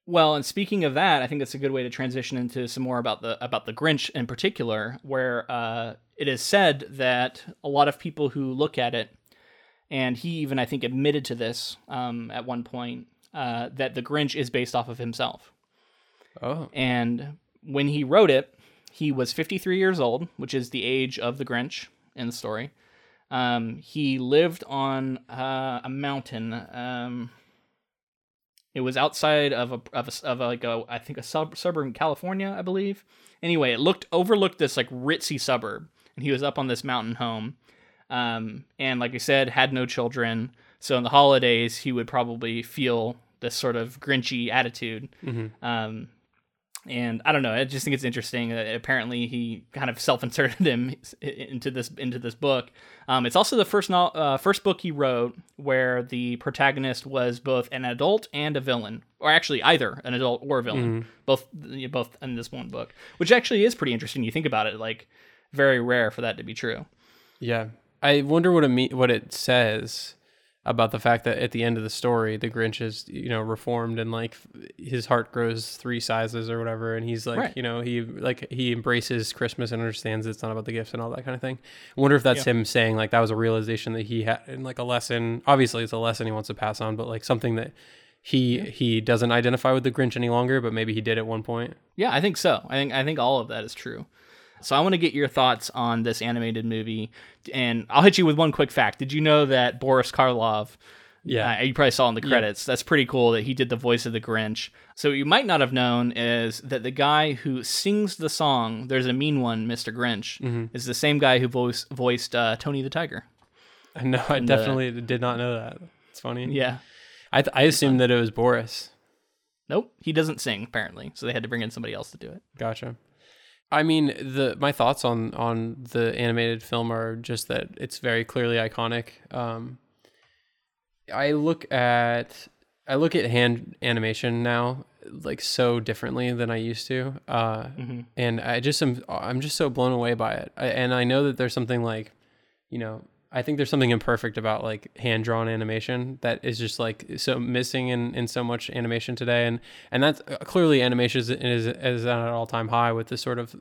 A: Well, and speaking of that, I think that's a good way to transition into some more about the about the Grinch in particular, where uh, it is said that a lot of people who look at it, and he even I think admitted to this um, at one point, uh, that the Grinch is based off of himself.
B: Oh,
A: And when he wrote it, he was 53 years old, which is the age of the Grinch in the story. Um, he lived on uh, a mountain. Um, it was outside of a of a, of a, like a I think a sub, suburb in California, I believe. Anyway, it looked overlooked this like ritzy suburb, and he was up on this mountain home. Um, and like I said, had no children. So in the holidays, he would probably feel this sort of grinchy attitude.
B: hmm
A: Um, and I don't know. I just think it's interesting. that apparently, he kind of self-inserted him into this into this book. Um, it's also the first no- uh, first book he wrote where the protagonist was both an adult and a villain, or actually either an adult or a villain, both both in this one book, which actually is pretty interesting. You think about it, like very rare for that to be true.
B: yeah. I wonder what it me- what it says about the fact that at the end of the story, the Grinch is you know reformed and like his heart grows three sizes or whatever, and he's like
A: Right.
B: you know he like he embraces Christmas and understands it's not about the gifts and all that kind of thing. I wonder if that's him saying like that was a realization that he had and like a lesson. Obviously, it's a lesson he wants to pass on, but like something that he he doesn't identify with the Grinch any longer, but maybe he did at one point.
A: Yeah, I think so. I think I think all of that is true. So I want to get your thoughts on this animated movie, and I'll hit you with one quick fact. Did you know that Boris Karloff?
B: Yeah.
A: uh, you probably saw in the credits. That's pretty cool that he did the voice of the Grinch. So what you might not have known is that the guy who sings the song "There's a Mean One, Mr. Grinch"
B: Mm-hmm.
A: is the same guy who voice, voiced uh, Tony the Tiger.
B: No, I definitely did not know that. It's funny.
A: Yeah.
B: I th- I assumed that it was Boris.
A: Nope, he doesn't sing apparently, so they had to bring in somebody else to do it.
B: Gotcha. I mean, the my thoughts on on the animated film are just that it's very clearly iconic. Um, I look at I look at hand animation now like so differently than I used to, uh, and I just am I'm just so blown away by it. I, and I know that there's something like, you know, I think there's something imperfect about like hand drawn animation that is just like so missing in, in so much animation today, and and that's uh, clearly animation is is, is at an all time high with the sort of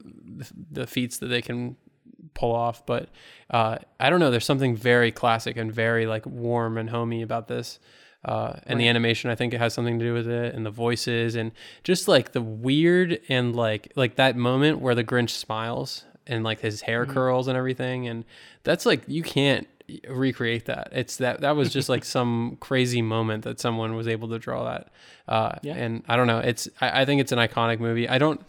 B: the feats that they can pull off. But uh, I don't know. There's something very classic and very like warm and homey about this. Uh, and the animation, I think it has something to do with it, and the voices, and just like the weird and like like that moment where the Grinch smiles and like his hair curls and everything, and that's like you can't recreate that. It's that that was just like some crazy moment that someone was able to draw that. Uh,
A: Yeah.
B: And I don't know. It's I, I think it's an iconic movie. I don't.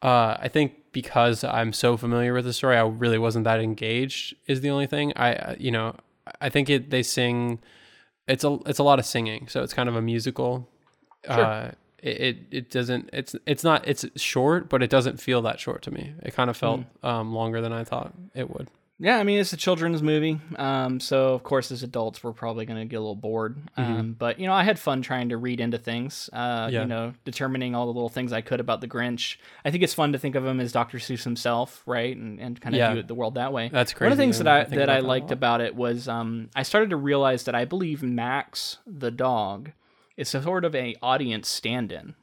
B: Uh, I think because I'm so familiar with the story, I really wasn't that engaged. Is the only thing I uh, you know. I think it they sing. It's a it's a lot of singing, so it's kind of a musical. Uh, it, it it doesn't it's it's not it's short, but it doesn't feel that short to me. It kind of felt um, longer than I thought it would.
A: Yeah, I mean it's a children's movie, um, so of course as adults we're probably going to get a little bored. Um, but you know I had fun trying to read into things. Uh,
B: Mm-hmm. Yeah.
A: You know, determining all the little things I could about the Grinch. I think it's fun to think of him as Dr. Seuss himself, right, and, and kind of
B: Yeah.
A: view the world that way.
B: That's
A: One of the things that I
B: think
A: that I liked about it was um, I started to realize that I believe Max the dog is a sort of a audience stand-in.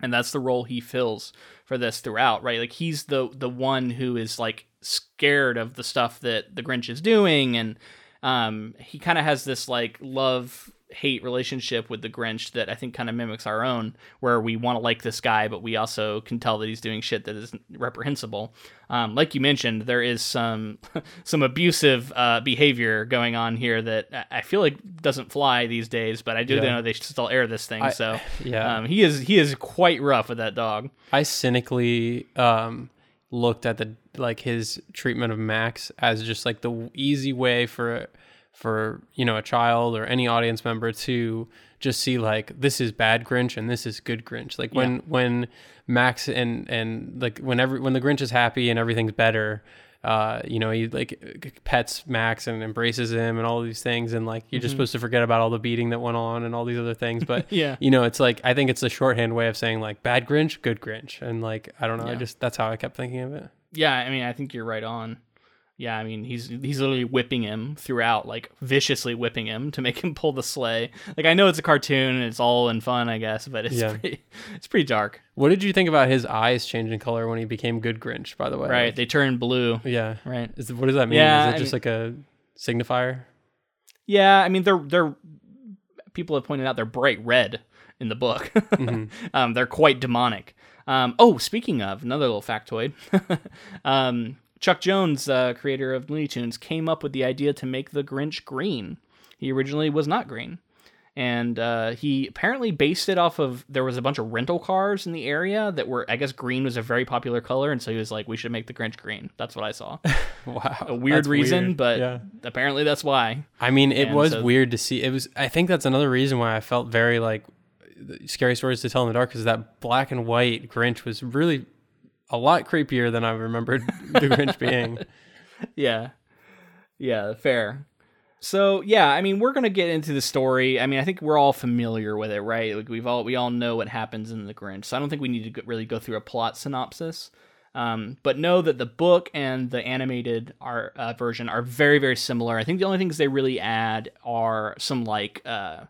A: And that's the role he fills for this throughout right? Like he's the the one who is like scared of the stuff that the grinch is doing. And um he kind of has this like love hate relationship with the grinch that i think kind of mimics our own where we want to like this guy but we also can tell that he's doing shit that is reprehensible um, like you mentioned there is some some abusive uh, behavior going on here that I- feel like doesn't fly these days but i do
B: Yeah.
A: know they still air this thing
B: I-
A: so
B: yeah.
A: um, he is he is quite rough with that dog.
B: I cynically um, looked at the like his treatment of Max as just like the easy way for for you know a child or any audience member to just see like this is bad Grinch and this is good Grinch. Like when when Max and and like whenever when the Grinch is happy and everything's better. Uh, you know, he like pets Max and embraces him and all these things, and like you're just supposed to forget about all the beating that went on and all these other things. But
A: Yeah.
B: you know, it's like I think it's a shorthand way of saying like bad Grinch, good Grinch, and like I don't know, I just that's how I kept thinking of it.
A: Yeah, I mean, I think you're right on. Yeah, I mean, he's he's literally whipping him throughout, like viciously whipping him to make him pull the sleigh. Like I know it's a cartoon and it's all in fun, I guess, but it's
B: Yeah.
A: pretty it's pretty dark.
B: What did you think about his eyes changing color when he became good Grinch? By the way,
A: Right? They turn blue.
B: Yeah.
A: Right.
B: Is what does that mean?
A: Yeah,
B: Is it
A: I
B: just like a signifier?
A: Yeah, I mean they're they're people have pointed out they're bright red in the book. um, they're quite demonic. Um, oh, speaking of another little factoid, um, Chuck Jones, uh, creator of Looney Tunes, came up with the idea to make the Grinch green. He originally was not green. And uh, he apparently based it off of there was a bunch of rental cars in the area that were I guess green was a very popular color, and so he was like, we should make the Grinch green. That's what I saw.
B: Wow,
A: A weird
B: that's
A: reason,
B: weird.
A: but
B: yeah.
A: apparently that's why.
B: I mean, it
A: And
B: was
A: so-
B: weird to see. It was. I think that's another reason why I felt very like scary stories to tell in the dark. Is that black and white Grinch was really a lot creepier than I remembered the Grinch being.
A: Yeah. Yeah, fair. So yeah, I mean, we're gonna get into the story. I mean, I think we're all familiar with it, right? Like we've all we all know what happens in the Grinch. So I don't think we need to really go through a plot synopsis. Um, but know that the book and the animated are, uh, version are very very similar. I think the only things they really add are some like uh,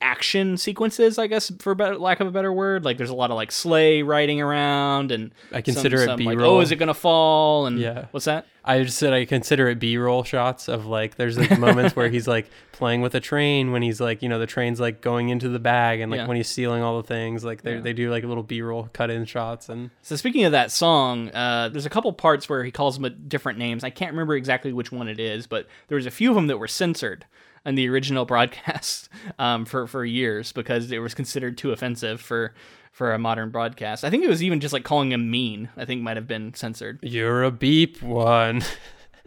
A: action sequences, I guess, for better, lack of a better word. Like there's a lot of like sleigh riding around, and
B: I consider
A: some,
B: it
A: some, like,
B: B-roll.
A: oh, is it gonna fall? And
B: Yeah.
A: what's that?
B: I just said I consider it B-roll shots of like there's like moments where he's like playing with a train when he's like you know the train's like going into the bag and like
A: Yeah.
B: when he's stealing all the things like they
A: Yeah.
B: they do like little B-roll cut-in shots and
A: So speaking of that song, uh, there's a couple parts where he calls them different names. I can't remember exactly which one it is, but there was a few of them that were censored in the original broadcast um, for for years because it was considered too offensive for for a modern broadcast. I think it was even just like calling him mean. I think might have been censored.
B: you're a beep one.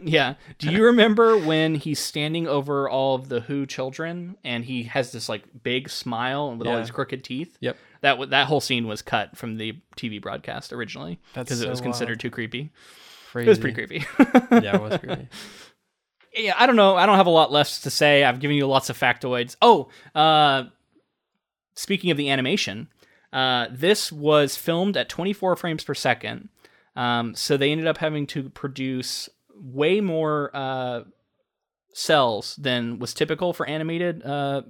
A: Yeah. Do you remember when he's standing over all of the Who children and he has this like big smile and with all
B: Yeah.
A: his crooked teeth?
B: Yep.
A: That w- that whole scene was cut from the TV broadcast originally because it was considered
B: wild.
A: too creepy.
B: Crazy.
A: It was pretty creepy.
B: yeah, it was creepy.
A: Yeah, I don't know. I don't have a lot less to say. I've given you lots of factoids. Oh, uh, speaking of the animation, uh, this was filmed at 24 frames per second. Um, so they ended up having to produce way more uh, cells than was typical for animated uh,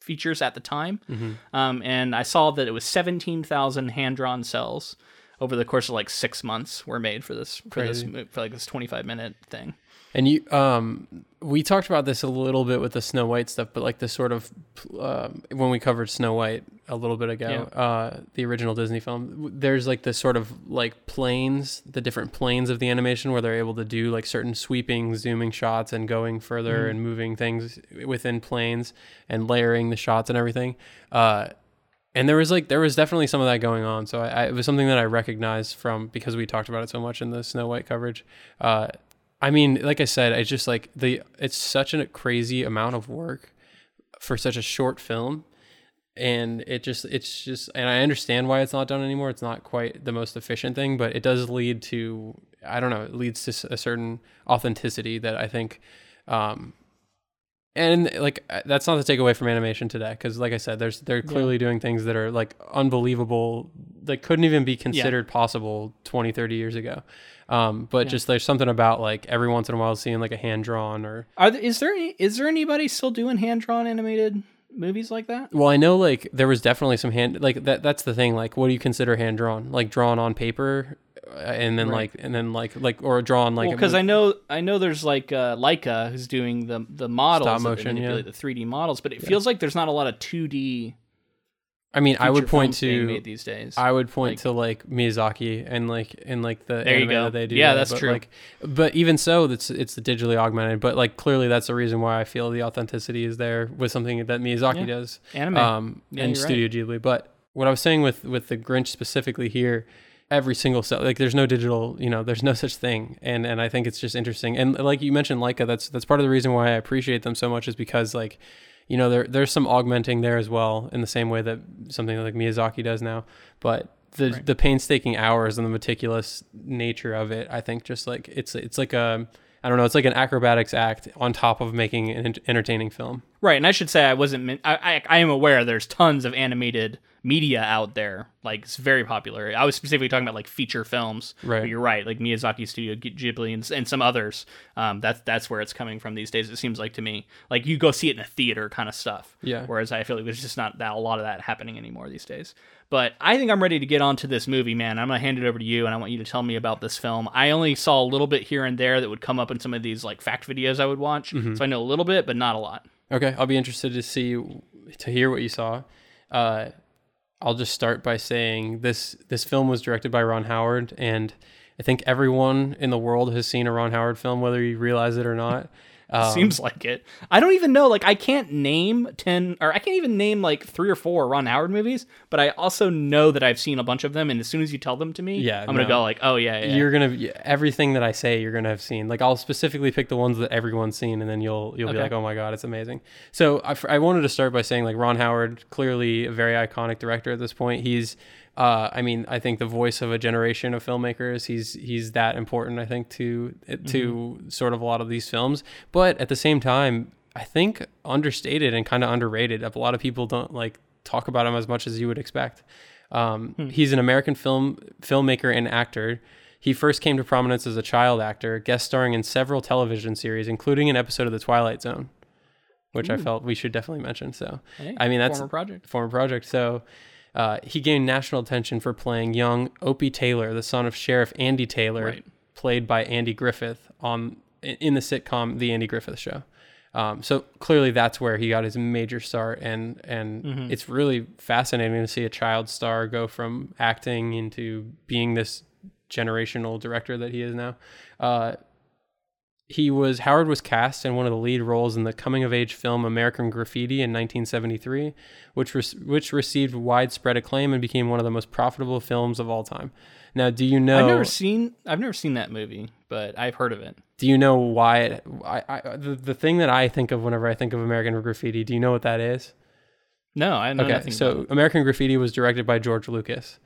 A: features at the time.
B: Mhm.
A: Um, and I saw that it was 17,000 hand drawn cells over the course of like six months were made for this for this
B: Crazy.
A: mo- for like this 25 minute thing.
B: And you, um, we talked about this a little bit with the Snow White stuff, but like the sort of uh, when we covered Snow White a little bit ago, uh, the original Disney film, there's like this sort of like planes, the different planes of the animation where they're able to do like certain sweeping, zooming shots and going further and moving things within planes and layering the shots and everything. Uh, and there was like there was definitely some of that going on. So I, I, it was something that I recognized from because we talked about it so much in the Snow White coverage. Uh, I mean, like I said, it's just like the it's such a crazy amount of work for such a short film, and it just it's just and I understand why it's not done anymore. It's not quite the most efficient thing, but it does lead to I don't know, it leads to a certain authenticity that I think. Um, and like uh, that's not the takeaway from animation today because like i said there's they're clearly doing things that are like unbelievable that couldn't even be considered possible 20 30 years ago um, but
A: Yeah.
B: just there's something about like every once in a while seeing like a hand drawn or
A: Are there, is there any, is there anybody still doing hand drawn animated movies like that?
B: well i know like there was definitely some hand like that that's the thing like what do you consider hand drawn like drawn on paper uh, and then
A: Right.
B: like and then like like or drawn like
A: Well, because I know I know there's like uh, Laika who's doing the the models,
B: Stop motion, yeah.
A: the 3D models, but it feels like there's not a lot of 2D.
B: I mean i would point to
A: made these days.
B: I would point
A: Like-
B: to like Miyazaki and like in like the
A: There you
B: anime
A: go.
B: that they do.
A: Yeah,
B: that,
A: that's
B: but,
A: true.
B: Like, but even so, that's it's the digitally augmented. But like clearly, that's the reason why I feel the authenticity is there with something that Miyazaki
A: Yeah.
B: does,
A: Anime.
B: um,
A: Yeah,
B: and Studio Ghibli. But what I was saying with with the Grinch specifically here, every single cell like there's no digital, you know, there's no such thing, and and I think it's just interesting. And like you mentioned, Laika, that's that's part of the reason why I appreciate them so much is because like you know there there's some augmenting there as well in the same way that something like Miyazaki does now but the
A: Right.
B: the painstaking hours and the meticulous nature of it I think just like it's it's like a I don't know it's like an acrobatics act on top of making an entertaining film
A: Right, and I should say I wasn't. I, I I am aware there's tons of animated media out there. Like it's very popular. I was specifically talking about like feature films.
B: Right.
A: But you're right. Like Miyazaki Studio Ghibli and, and some others. Um, that's that's where it's coming from these days. It seems like to me. Like you go see it in a theater kind of stuff.
B: Yeah.
A: Whereas I feel like there's just not that a lot of that happening anymore these days. But I think I'm ready to get on to this movie, man. I'm gonna hand it over to you, and I want you to tell me about this film. I only saw a little bit here and there that would come up in some of these like fact videos I would watch, so I know a little bit, but not a lot.
B: okay I'll be interested to see to hear what you saw uh I'll just start by saying this this film was directed by Ron Howard and I think everyone in the world has seen a Ron Howard film whether you realize it or not um,
A: Seems like it. I don't even know. Like, I can't name 10, or I can't even name like three or four Ron Howard movies, but I also know that I've seen a bunch of them. And as soon as you tell them to me,
B: Yeah,
A: I'm going to
B: no.
A: go, like, oh, yeah, yeah.
B: you're gonna everything that I say you're gonna have seen. Like I'll specifically pick the ones that everyone's seen, and then you'll you'll be like, oh my god, it's amazing. So I, I wanted to start by saying like Ron Howard, clearly a very iconic director at this point. He's uh, I mean, I think the voice of a generation of filmmakers. He's he's that important, I think, to to sort of a lot of these films. But at the same time, I think understated and kind of underrated. A lot of people don't like talk about him as much as you would expect. Um, He's an American film filmmaker and actor. He first came to prominence as a child actor, guest starring in several television series, including an episode of The Twilight Zone. which I felt we should definitely mention. So,
A: Hey,
B: I mean, that's
A: former project.
B: former project. So, uh, he gained national attention for playing young Opie Taylor, the son of Sheriff Andy Taylor,
A: Right.
B: played by Andy Griffith on in the sitcom The Andy Griffith Show. Um, so clearly, that's where he got his major start, and and
A: Mm-hmm.
B: it's really fascinating to see a child star go from acting into being this generational director that he is now. Uh, he was Howard was cast in one of the lead roles in the coming of age film American Graffiti in 1973, which was which received widespread acclaim and became one of the most profitable films of all time. Now, do you know?
A: I've never seen. I've never seen that movie, but I've heard of it.
B: do you know why it? I, I the, the thing that I think of whenever I think of American Graffiti. Do you know what that is?
A: No, I know
B: okay,
A: nothing.
B: so. American Graffiti was directed by George Lucas,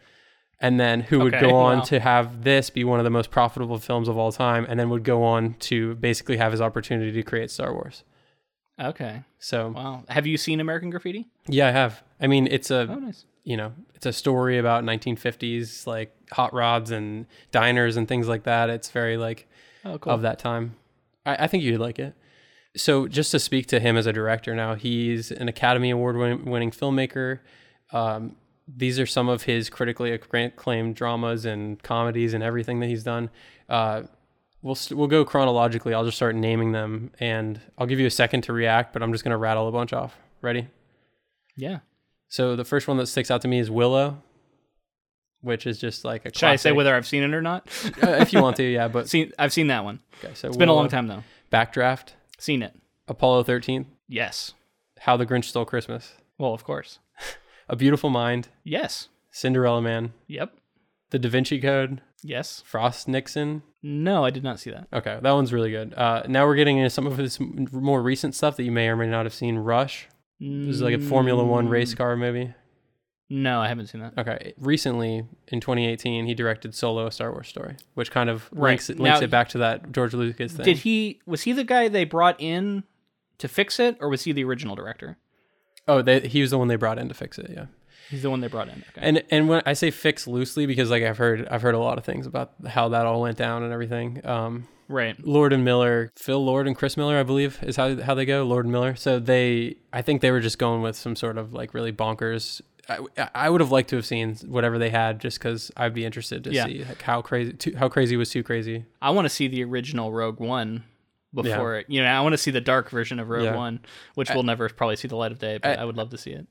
B: and then who would
A: Okay,
B: go on
A: wow.
B: to have this be one of the most profitable films of all time, and then would go on to basically have his opportunity to create Star Wars.
A: okay,
B: So
A: wow. Have you seen American Graffiti?
B: yeah, I have. I mean, it's a
A: Oh, nice.
B: you know, it's a story about 1950s like hot rods and diners and things like that. It's very like
A: Oh, cool.
B: of that time. I, I think you'd like it. So, just to speak to him as a director now, he's an Academy Award win- winning filmmaker. Um, these are some of his critically acclaimed dramas and comedies and everything that he's done. Uh, we'll st- we'll go chronologically. I'll just start naming them, and I'll give you a second to react. But I'm just gonna rattle a bunch off. Ready?
A: Yeah.
B: So the first one that sticks out to me is Willow, which is just like a.
A: Should I say whether I've seen it or not?
B: Uh, if you want to, yeah. But
A: seen. I've seen that one.
B: okay, so
A: It's been a long time though.
B: Backdraft,
A: Seen it.
B: Apollo 13,
A: Yes.
B: How the Grinch Stole Christmas,
A: Well, of course.
B: A Beautiful Mind,
A: Yes.
B: Cinderella Man,
A: Yep.
B: The Da Vinci Code,
A: Yes.
B: Frost Nixon.
A: No, I did not see that.
B: Okay, that one's really good. Uh, now we're getting into some of his m- more recent stuff that you may or may not have seen. Rush. This is like a Formula One race
A: Mm.
B: car movie.
A: No, I haven't seen that.
B: Okay, recently in 2018, he directed Solo: A Star Wars Story, which kind of
A: Right.
B: links it, links
A: Now-
B: it back to that George Lucas thing.
A: Did he? Was he the guy they brought in to fix it, or was he the original director?
B: Oh, they, he was the one they brought in to fix it. Yeah.
A: He's the one they brought in. Okay.
B: And and when I say fix loosely, because like I've heard I've heard a lot of things about how that all went down and everything. Um,
A: right.
B: Lord and Miller, Phil Lord and Chris Miller, I believe, is how how they go. Lord and Miller. So they, I think they were just going with some sort of like really bonkers. I, I would have liked to have seen whatever they had, just because I'd be interested to
A: Yeah.
B: see like how crazy too, how crazy was too crazy.
A: I want to see the original Rogue One before it. You know, I want to see the dark version of Rogue
B: Yeah.
A: One, which we'll never probably see the light of day. But I, would love to see it.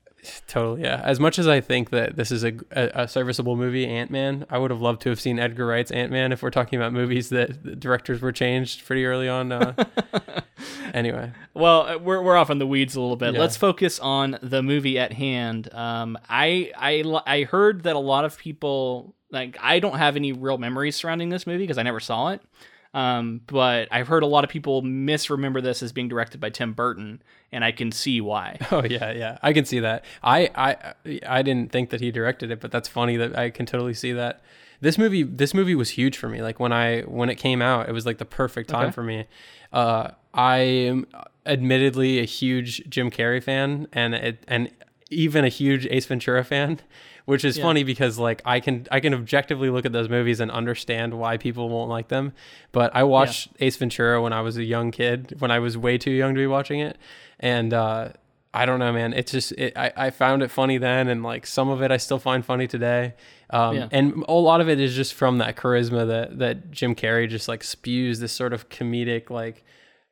B: Totally, yeah. As much as I think that this is a, a, a serviceable movie, Ant Man, I would have loved to have seen Edgar Wright's Ant Man. If we're talking about movies that the directors were changed pretty early on. Uh, anyway,
A: Well, uh, we're we're off on the weeds a little bit.
B: Yeah.
A: Let's focus on the movie at hand. Um, I I I heard that a lot of people like I don't have any real memories surrounding this movie because I never saw it. Um, but I've heard a lot of people misremember this as being directed by Tim Burton, and I can see why.
B: oh yeah, yeah, I can see that. I I I didn't think that he directed it, but that's funny that I can totally see that. This movie, this movie was huge for me. Like when I when it came out, it was like the perfect time
A: Okay.
B: for me. Uh, I am admittedly a huge Jim Carrey fan, and it, and even a huge Ace Ventura fan, which is
A: Yeah.
B: funny because like I can I can objectively look at those movies and understand why people won't like them. But I watched Ace Ventura when I was a young kid, when I was way too young to be watching it, and uh, I don't know, man. It's just it, I I found it funny then, and like some of it I still find funny today. Um,
A: Yeah.
B: And a lot of it is just from that charisma that that Jim Carrey just like spews this sort of comedic like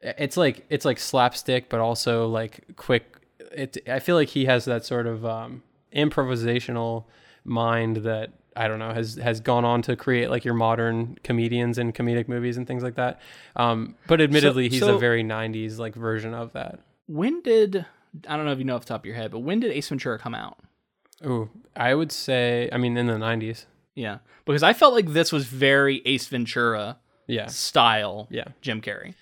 B: it's like it's like slapstick but also like quick it i feel like he has that sort of um improvisational mind that i don't know has has gone on to create like your modern comedians and comedic movies and things like that um but admittedly he's
A: so-
B: a very 90s like version of that
A: When did I don't know if you know off the top of your head, but when did Ace Ventura come out?
B: oh i would say i mean in the 90s
A: Yeah, because I felt like this was very Ace Ventura
B: yeah
A: style.
B: yeah
A: Jim Carrey.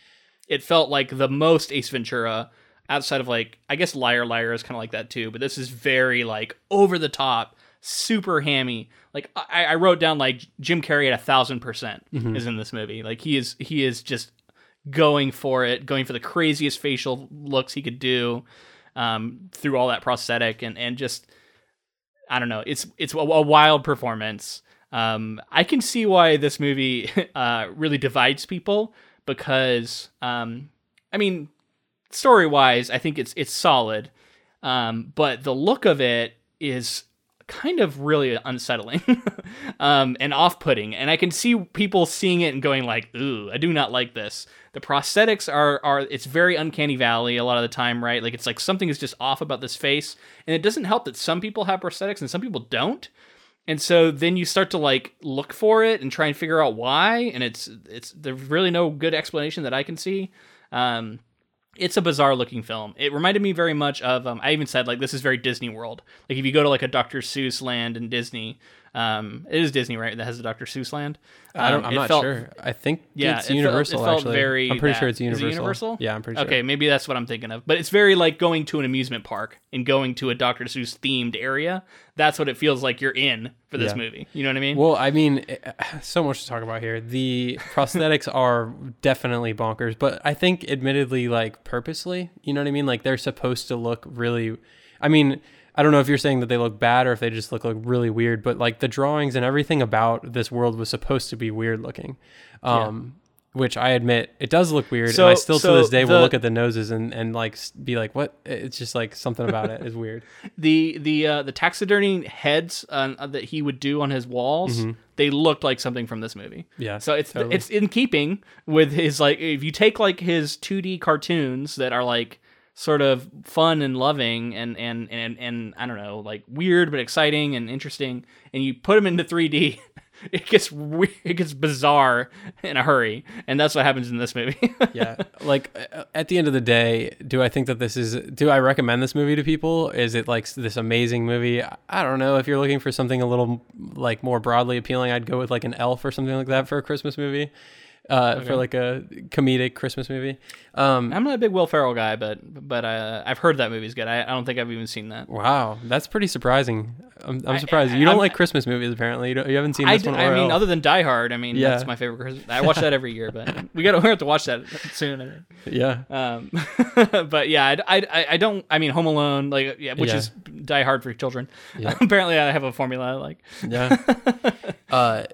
A: It felt like the most Ace Ventura outside of like I guess Liar Liar is kind of like that too, but this is very like over the top, super hammy. Like I, I wrote down like Jim Carrey at a thousand percent is in this movie. Like he is he is just going for it, going for the craziest facial looks he could do um, through all that prosthetic and and just I don't know. It's it's a, a wild performance. Um, I can see why this movie uh, really divides people because um, I mean, story wise, I think it's it's solid. Um, but the look of it is kind of really unsettling um, and off-putting. And i can see people seeing it and going like ooh i do not like this. The prosthetics are are it's very uncanny valley a lot of the time right? Like it's like something is just off about this face and it doesn't help that some people have prosthetics and some people don't. And so then you start to like look for it and try and figure out why and it's it's there's really no good explanation that i can see. Um, it's a bizarre looking film. It reminded me very much of. Um, I even said like this is very Disney World. Like if you go to like a Dr. Seuss land in Disney, um, it is Disney, right? That has a Dr. Seuss land.
B: I don't,
A: Um,
B: I'm not
A: felt-
B: sure. I think
A: Yeah,
B: it's
A: it felt- it
B: Universal.
A: felt
B: actually,
A: very
B: I'm pretty
A: that-
B: sure it's
A: is it
B: Universal.
A: Universal?
B: Yeah, I'm pretty sure.
A: Okay, maybe that's what I'm thinking of. But it's very like going to an amusement park and going to a Dr. Seuss themed area. That's what it feels like you're in for this
B: Yeah.
A: movie. You know what I mean?
B: Well, I mean, eh, so much to talk about here. The prosthetics are definitely bonkers, but I think, admittedly, like purposely, you know what I mean? Like they're supposed to look really. I mean, I don't know if you're saying that they look bad or if they just look like really weird, but like the drawings and everything about this world was supposed to be weird looking. Um, Which I admit it does look weird,
A: So-
B: and I still
A: so
B: to this day will look at the noses and, and like be like, "What?" It's just like something about it is weird.
A: the the uh, the taxidermy heads uh, that he would do on his walls, they looked like something from this movie.
B: Mm-hmm. Yeah,
A: So it's
B: totally.
A: it's in keeping with his like if you take like his 2D cartoons that are like sort of fun and loving and and and and I don't know like weird but exciting and interesting. And you put them into 3D it gets weird, it gets bizarre in a hurry. And that's what happens in this movie.
B: yeah like at the end of the day do i think that this is do i recommend this movie to people? Is it like this amazing movie? I don't know. If you're looking for something a little like more broadly appealing i'd go with like an elf or something like that for a christmas movie uh, for like a comedic christmas movie um,
A: I'm not a big Will Ferrell guy but but uh, I've heard that movie's good. I, I don't think I've even seen that.
B: wow that's pretty surprising i'm, I'm surprised you don't
A: I'm-
B: like christmas movies apparently you, don't, you haven't seen this
A: d-
B: one
A: I mean, other than Die Hard, I mean,
B: Yeah.
A: that's my favorite Christmas. I watch that every year, but we got to have to watch that soon.
B: Yeah
A: Um, but yeah, I, I, I don't. I mean, Home Alone, like yeah, which
B: Yeah.
A: is Die Hard for children.
B: Yeah.
A: Apparently, I have a formula I like.
B: Yeah. uh,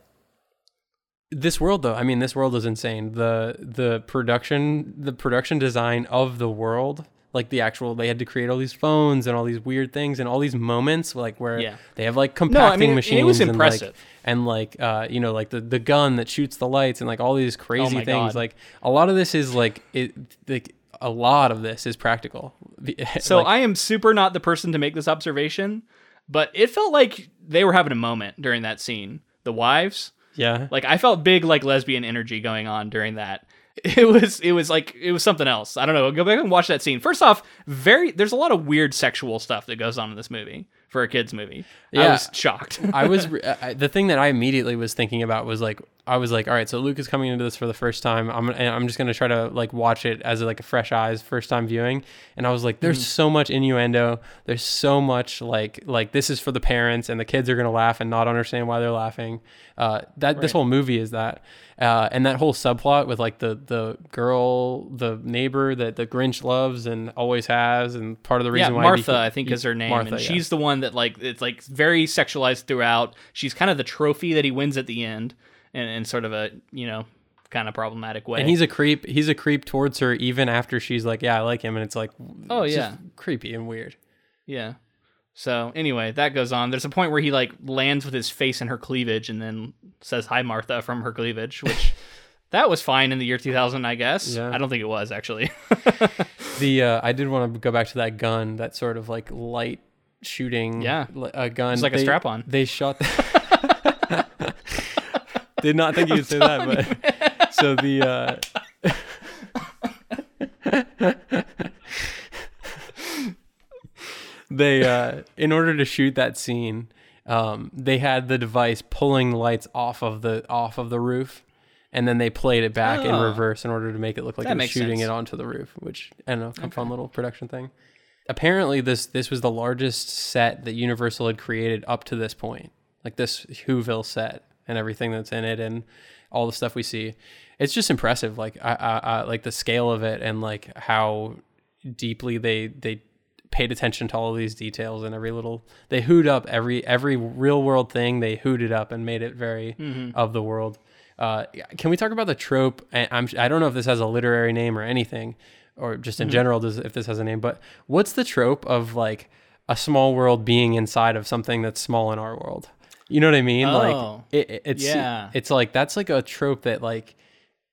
B: this world, though, I mean, this world is insane. the The production, the production design of the world, like the actual, they had to create all these phones and all these weird things and all these moments, like where
A: Yeah.
B: they have like compacting
A: mean, it- it
B: machines.
A: was
B: and, like- And like, uh, you know, like the the gun that shoots the lights and like all these crazy
A: Oh
B: things.
A: God.
B: Like a lot of this is like it, like a lot of this is practical.
A: So
B: Like,
A: I am super not the person to make this observation, but it felt like they were having a moment during that scene. The wives,
B: yeah,
A: like I felt big like lesbian energy going on during that. It was it was like it was something else. I don't know. Go back and watch that scene. First off, very there's a lot of weird sexual stuff that goes on in this movie for a kids movie. I
B: Yeah.
A: was shocked.
B: I was I, the thing that I immediately was thinking about was like I was like, all right, so Luke is coming into this for the first time. I'm and I'm just gonna try to like watch it as like a fresh eyes first time viewing. And I was like, there's so much innuendo. There's so much like like this is for the parents and the kids are gonna laugh and not understand why they're laughing. Uh, that this whole movie is that. Uh, and that whole subplot with like the the girl, the neighbor that the Grinch loves and always has, and part of the
A: yeah,
B: reason why
A: Martha,
B: he-
A: I think
B: he-
A: is her name,
B: Martha,
A: and
B: yeah.
A: she's the one that like it's like very sexualized throughout. She's kind of the trophy that he wins at the end, in, in sort of a you know kind of problematic way.
B: And he's a creep. He's a creep towards her even after she's like, "Yeah, I like him," and it's like,
A: Oh,
B: it's
A: yeah.
B: creepy and weird.
A: Yeah. So anyway, that goes on. There's a point where he like lands with his face in her cleavage and then says hi Martha from her cleavage, which that was fine in the year 2000, I guess.
B: Yeah.
A: I don't think it was actually.
B: The uh, I did want to go back to that gun, that sort of like light shooting,
A: Yeah.
B: li- a gun.
A: It's like a strap-on.
B: They shot. did not think you'd say that, but so the. Uh, they uh, in order to shoot that scene um, they had the device pulling lights off of the off of the roof and then they played it back in
A: Oh.
B: reverse in order to make it look like
A: That
B: it was shooting
A: sense.
B: it onto the roof which i don't know a fun little production thing apparently this this was the largest set that universal had created up to this point like this whoville set and everything that's in it and all the stuff we see it's just impressive like I, I, I like the scale of it and like how deeply they they paid attention to all of these details and every little they hoot up every every real world thing they hooted up and made it very of the world uh, can we talk about the trope I- I'm, I don't know if this has a literary name or anything or just in general, does if this has a name. But what's the trope of like a small world being inside of something that's small in our world? You know what I mean?
A: Oh,
B: like it, it- it's
A: yeah.
B: it's like that's like a trope that like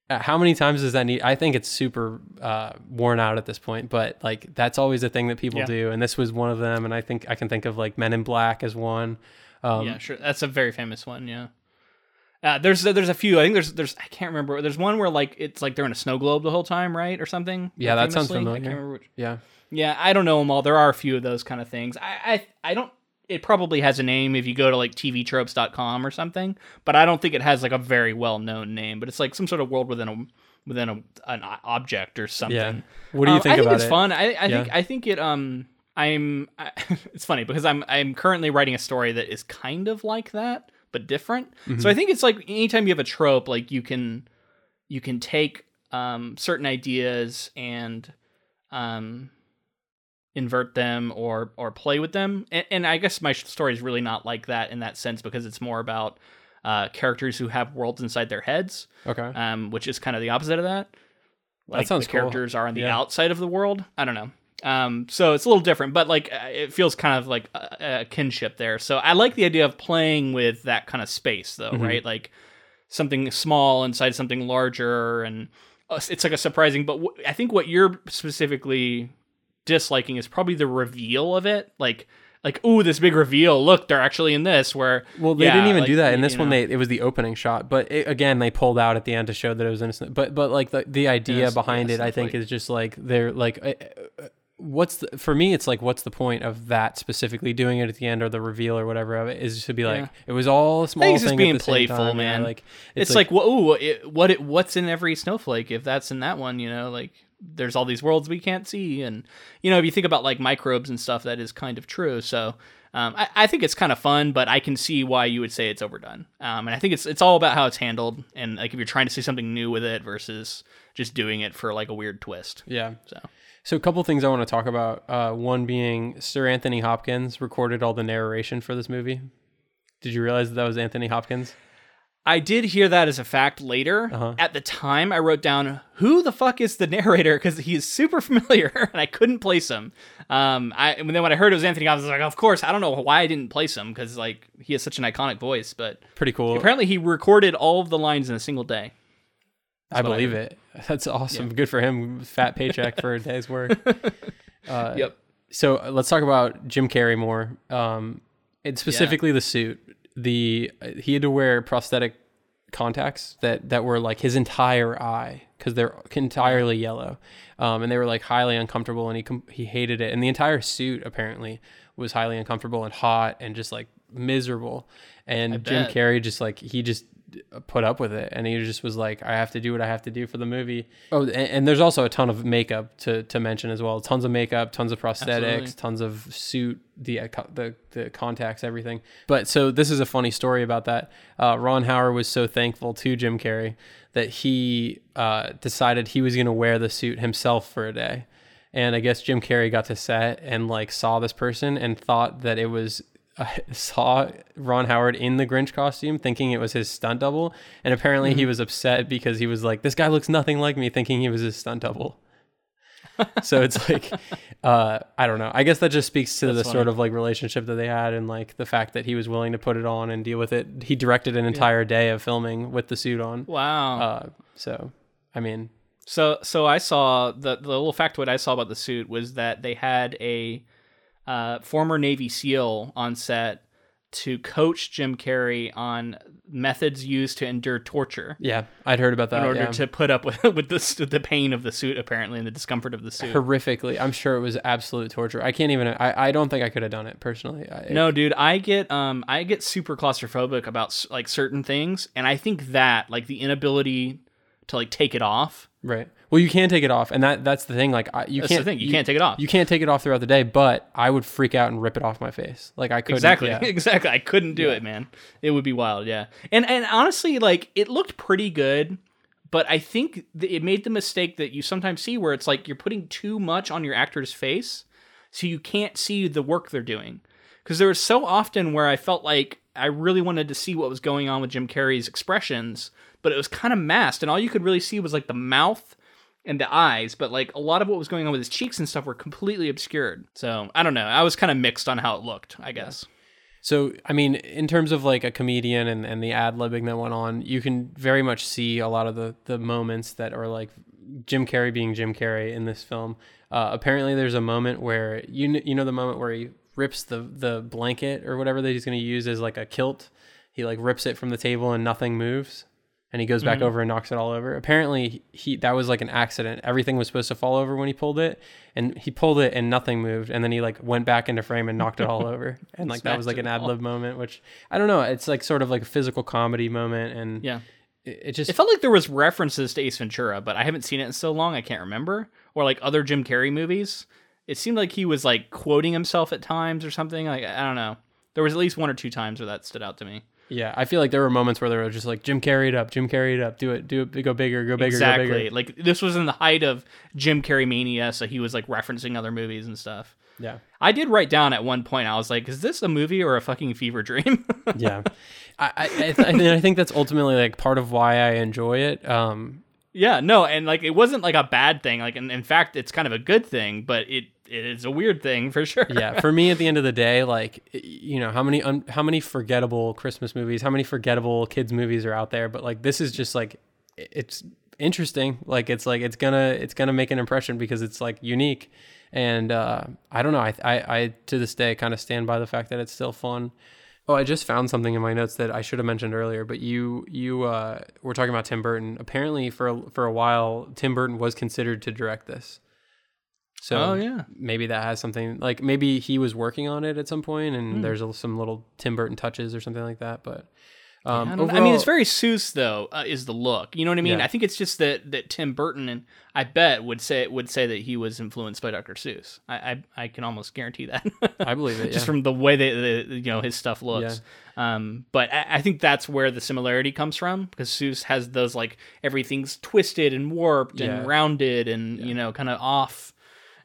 B: uh, how many times does that need i think it's super uh, worn out at this point but like that's always a thing that people
A: Yeah.
B: do and this was one of them and i think i can think of like men in black as one um,
A: yeah, sure. That's a very famous one. Yeah. Uh, there's there's a few. I think there's there's I can't remember. There's one where like it's like they're in a snow globe the whole time, right, or something.
B: Yeah, that sounds
A: famously. I
B: familiar.
A: can't remember which.
B: yeah
A: Yeah, I don't know them all. There are a few of those kind of things. I I, I don't. It probably has a name if you go to like tvtropes.com or something, but I don't think it has like a very well known name. But it's like some sort of world within a within a an object or something.
B: yeah what do you
A: Um,
B: think
A: I think it's
B: it
A: fun. I, I
B: Yeah.
A: think I think it. Um, I'm. I, it's funny because I'm I'm currently writing a story that is kind of like that, but different.
B: Mm-hmm.
A: So I think it's like anytime you have a trope, like you can you can take um certain ideas and um invert them or or play with them. And, and I guess my story is really not like that in that sense because it's more about uh, characters who have worlds inside their heads
B: okay
A: um, which is kind of the opposite of that. Like
B: sounds
A: the
B: cool.
A: characters are on the
B: Yeah.
A: outside of the world. I don't know. Um, so it's a little different, but like uh, it feels kind of like a, a kinship there. So I like the idea of playing with that kind of space, though,
B: Mm-hmm.
A: right? Like something small inside something larger, and uh, it's like a surprising. But wh- I think what you're specifically disliking is probably the reveal of it, like. Like, ooh, this big reveal! Look, they're actually in this. Where
B: well they
A: yeah,
B: didn't even
A: like,
B: do that in this one
A: know.
B: they it was the opening shot but it, again they pulled out at the end to show that it was innocent but but like the, the idea
A: Yes,
B: behind
A: yes,
B: it i think
A: like-
B: is just like they're like uh, uh, what's the, for me it's like what's the point of that specifically doing it at the end or the reveal or whatever of it is to be like
A: Yeah.
B: it was all a small
A: think it's
B: thing
A: just being playful,
B: time,
A: man.
B: like
A: it's, like, well, ooh, it, what it, what's in every snowflake if that's in that one you know like there's all these worlds we can't see and you know if you think about like microbes and stuff that is kind of true so um, I, I think it's kind of fun but i can see why you would say it's overdone um, and i think it's it's all about how it's handled and like if you're trying to see something new with it versus just doing it for like a weird twist
B: yeah
A: so
B: So a couple things I want to talk about. Uh, one being Sir Anthony Hopkins recorded all the narration for this movie. Did you realize that, that was Anthony Hopkins?
A: I did hear that as a fact later.
B: Uh-huh.
A: At the time, I wrote down who the fuck is the narrator because he's super familiar and I couldn't place him. Um, I and then when I heard it was Anthony Hopkins, I was like, of course. I don't know why I didn't place him because like he has such an iconic voice. But
B: Pretty cool.
A: apparently, he recorded all of the lines in a single day.
B: I
A: I
B: believe
A: heard.
B: it. That's awesome. Good for him. Fat paycheck for a day's work. Uh,
A: Yep.
B: So uh, let's talk about Jim Carrey more. Um, and specifically the suit. The uh, he had to wear prosthetic contacts that that were like his entire eye because they're entirely yellow, um, and they were like highly uncomfortable, and he com- he hated it. And the entire suit apparently was highly uncomfortable and hot and just like miserable. And Jim. Carrey just like he just put up with it. And he just was like i have to do what i have to do for the movie. Oh and, and there's also a ton of makeup to, to mention as well. Tons of makeup tons of prosthetics
A: Absolutely.
B: tons of suit the, uh, the the contacts everything. But so this is a funny story about that. Uh, ron howard was so thankful to jim carrey that he uh, decided he was going to wear the suit himself for a day. And i guess jim carrey got to set and like saw this person and thought that it was I saw Ron Howard in the Grinch costume, thinking it was his stunt double, and apparently
A: Mm-hmm.
B: he was upset because he was like, "This guy looks nothing like me," thinking he was his stunt double. so it's like, uh, I don't know. I guess that just speaks to the
A: That's
B: sort of like relationship that they had, and like the fact that he was willing to put it on and deal with it. He directed an entire day of filming with the suit on.
A: Wow.
B: Uh, so, I mean,
A: So so I saw the the little factoid I saw about the suit was that they had a uh, former Navy SEAL on set to coach Jim Carrey on methods used to endure torture
B: yeah, I'd heard about that.
A: in order
B: yeah.
A: to put up with with the the pain of the suit apparently and the discomfort of the suit.
B: horrifically. I'm sure it was absolute torture. I can't even. I, I don't think I could have done it personally. I,
A: No, dude, I get um I get super claustrophobic about like certain things and I think that like the inability to like take it off.
B: Right. Well, you can take it off, and that that's the thing. Like, I, you
A: That's
B: can't.
A: the thing. You, can't take it off.
B: You can't take it off throughout the day, but I would freak out and rip it off my face. Like I couldn't.
A: Exactly.
B: yeah.
A: Exactly. I couldn't do it, man. It would be wild, yeah. And and honestly, like it looked pretty good, but I think th- it made the mistake that you sometimes see where it's like you're putting too much on your actor's face, so you can't see the work they're doing. Because there was so often where I felt like I really wanted to see what was going on with Jim Carrey's expressions, but it was kind of masked, and all you could really see was like the mouth and the eyes, but like a lot of what was going on with his cheeks and stuff were completely obscured. So I don't know. I was kind of mixed on how it looked. I guess.
B: So, I mean, in terms of like a comedian and, and the ad libbing that went on, you can very much see a lot of the, the moments that are like Jim Carrey being Jim Carrey in this film. Uh, apparently, there's a moment where you kn- you know the moment where he rips the the blanket or whatever that he's going to use as like a kilt. He like rips it from the table and nothing moves, and he goes back mm-hmm. over and knocks it all over. Apparently, he that was like an accident. Everything was supposed to fall over when he pulled it, and he pulled it and nothing moved, and then he like went back into frame and knocked it all over, and like that was like an ad lib moment, which I don't know. It's like sort of like a physical comedy moment, and
A: Yeah.
B: it, it just
A: It felt like there was references to Ace Ventura, but I haven't seen it in so long I can't remember. Or like other Jim Carrey movies. It seemed like he was like quoting himself at times or something. Like I don't know. There was at least one or two times where that stood out to me.
B: Yeah, I feel like there were moments where they were just like Jim carry it up, Jim carry it up, do it, do it, go bigger, go bigger, go
A: exactly.
B: bigger.
A: Like this was in the height of Jim Carrey mania, so he was like referencing other movies and stuff.
B: Yeah,
A: I did write down at one point. I was like, "Is this a movie or a fucking fever dream?"
B: yeah. I I, I, th- I think that's ultimately like part of why I enjoy it. Um,
A: yeah, no, and like it wasn't like a bad thing. Like, in, in fact, it's kind of a good thing, but it it is a weird thing for sure.
B: yeah, for me at the end of the day, like you know how many un- how many forgettable Christmas movies, how many forgettable kids movies are out there, but like this is just like it's interesting. Like it's like it's gonna it's gonna make an impression because it's like unique, and uh, I don't know. I I, I to this day kind of stand by the fact that it's still fun. Oh, I just found something in my notes that I should have mentioned earlier, but you you uh, were talking about Tim Burton. Apparently, for a, for a while, Tim Burton was considered to direct this. So
A: Oh, yeah.
B: maybe that has something like maybe he was working on it at some point, and there's a, some little Tim Burton touches or something like that. But um,
A: I, don't. I mean, it's very Seuss though. Uh, is the look? You know what I mean?
B: Yeah.
A: I think it's just that that Tim Burton and I bet would say would say that he was influenced by Dr. Seuss. I I, I can almost guarantee that.
B: I believe it.
A: just from the way that the, you know his stuff looks. Um, but I, I think that's where the similarity comes from because Seuss has those like everything's twisted and warped
B: Yeah.
A: and rounded and you know kind of off,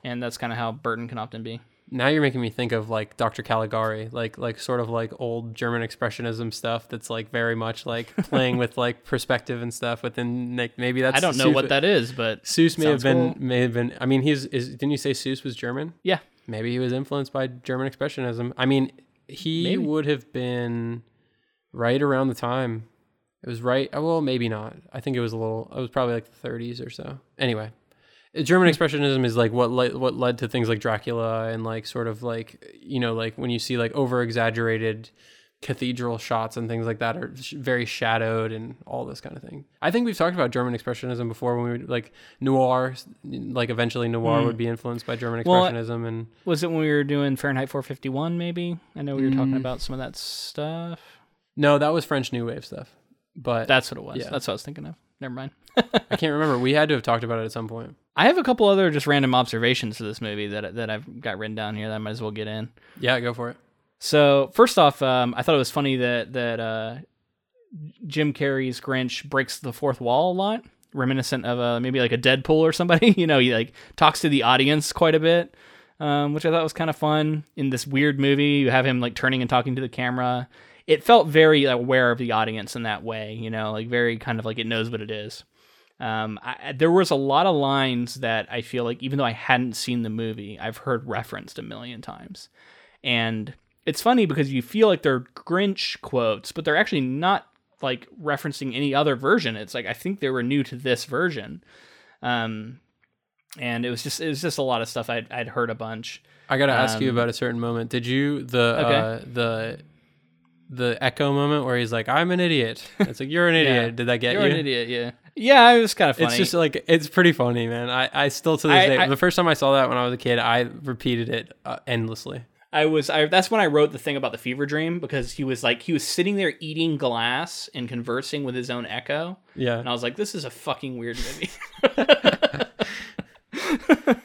A: and that's kind of how Burton can often be.
B: now you're making me think of like Dr. Caligari, like like sort of like old German expressionism stuff that's like very much like playing with like perspective and stuff. But then like maybe that's
A: I don't know
B: Seuss-
A: what that is, but
B: Seuss may have been
A: cool.
B: may have been. I mean, he's is didn't you say Seuss was German?
A: yeah,
B: Maybe he was influenced by German expressionism. I mean, he
A: Maybe.
B: would have been right around the time. It was right. oh, Well, maybe not. I think it was a little. It was probably like the 30s or so. Anyway, German expressionism is like what led, what led to things like Dracula and like sort of like you know like when you see like over exaggerated cathedral shots and things like that are sh- very shadowed and all this kind of thing. I think we've talked about German expressionism before when we like noir like eventually noir would be influenced by German
A: Well,
B: expressionism and
A: was it when we were doing Fahrenheit 451? Maybe I know we were
B: Mm.
A: talking about some of that stuff.
B: No, that was French New Wave stuff. But
A: That's what it was.
B: Yeah.
A: That's what I was thinking of. Never mind.
B: I can't remember. We had to have talked about it at some point.
A: I have a couple other just random observations to this movie that that I've got written down here that I might as well get in.
B: Yeah, go for it.
A: So first off, um, I thought it was funny that that uh, Jim Carrey's Grinch breaks the fourth wall a lot, reminiscent of uh, maybe like a Deadpool or somebody. you know, he like talks to the audience quite a bit, um, which I thought was kind of fun. In this weird movie, you have him like turning and talking to the camera. It felt very aware of the audience in that way. You know, like very kind of like it knows what it is. Um, I, there was a lot of lines that I feel like even though I hadn't seen the movie, I've heard referenced a million times. And it's funny because you feel like they're Grinch quotes, but they're actually not like referencing any other version. It's like I think they were new to this version. Um, and it was just it was just a lot of stuff I'd I'd heard a bunch.
B: I got to ask you
A: Um,
B: about a certain moment. Did you the
A: Okay.
B: uh, the the echo moment where he's like, "I'm an idiot." It's like you're an idiot.
A: Yeah.
B: Did that get
A: You're
B: you?
A: an idiot, yeah. Yeah, it was kind of funny.
B: It's just like it's pretty funny, man. I, I still to this
A: I-
B: day.
A: I-
B: the first time I saw that when I was a kid, I repeated it uh, endlessly.
A: I was I that's when I wrote the thing about the fever dream because he was like he was sitting there eating glass and conversing with his own echo.
B: Yeah.
A: And I was like, this is a fucking weird movie.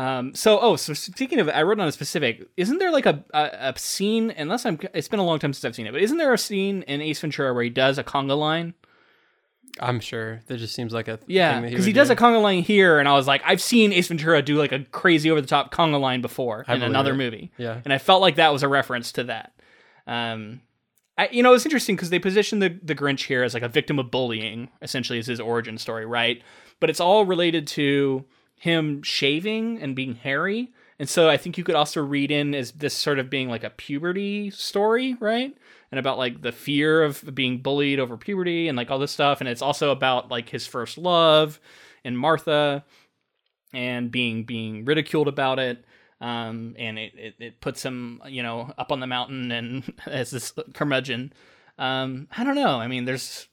A: um. So, oh, so speaking of, I wrote on a specific. Isn't there like a, a a scene? Unless I'm, it's been a long time since I've seen it. But isn't there a scene in Ace Ventura where he does a conga line?
B: I'm sure. That just seems like a
A: Yeah, because he,
B: would
A: does
B: do.
A: a conga line here, and I was like, I've seen Ace Ventura do like a crazy over the top conga line before
B: I
A: in another
B: it.
A: movie.
B: Yeah.
A: and I felt like that was a reference to that. Um, I, you know, it's interesting because they position the the Grinch here as like a victim of bullying, essentially, is his origin story, right? But it's all related to him shaving and being hairy, and so I think you could also read in as this sort of being like a puberty story, right? And about like the fear of being bullied over puberty and like all this stuff, and it's also about like his first love and Martha and being being ridiculed about it um, and it, it, it, puts him, you know, up on the mountain and as this curmudgeon. Um, I don't know. I mean, there's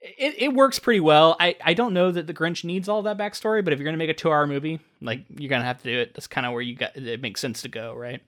A: it, it works pretty well. I, I don't know that the Grinch needs all that backstory, but if you're gonna make a two hour movie, like you're gonna have to do it. That's kind of where you got it makes sense to go, right?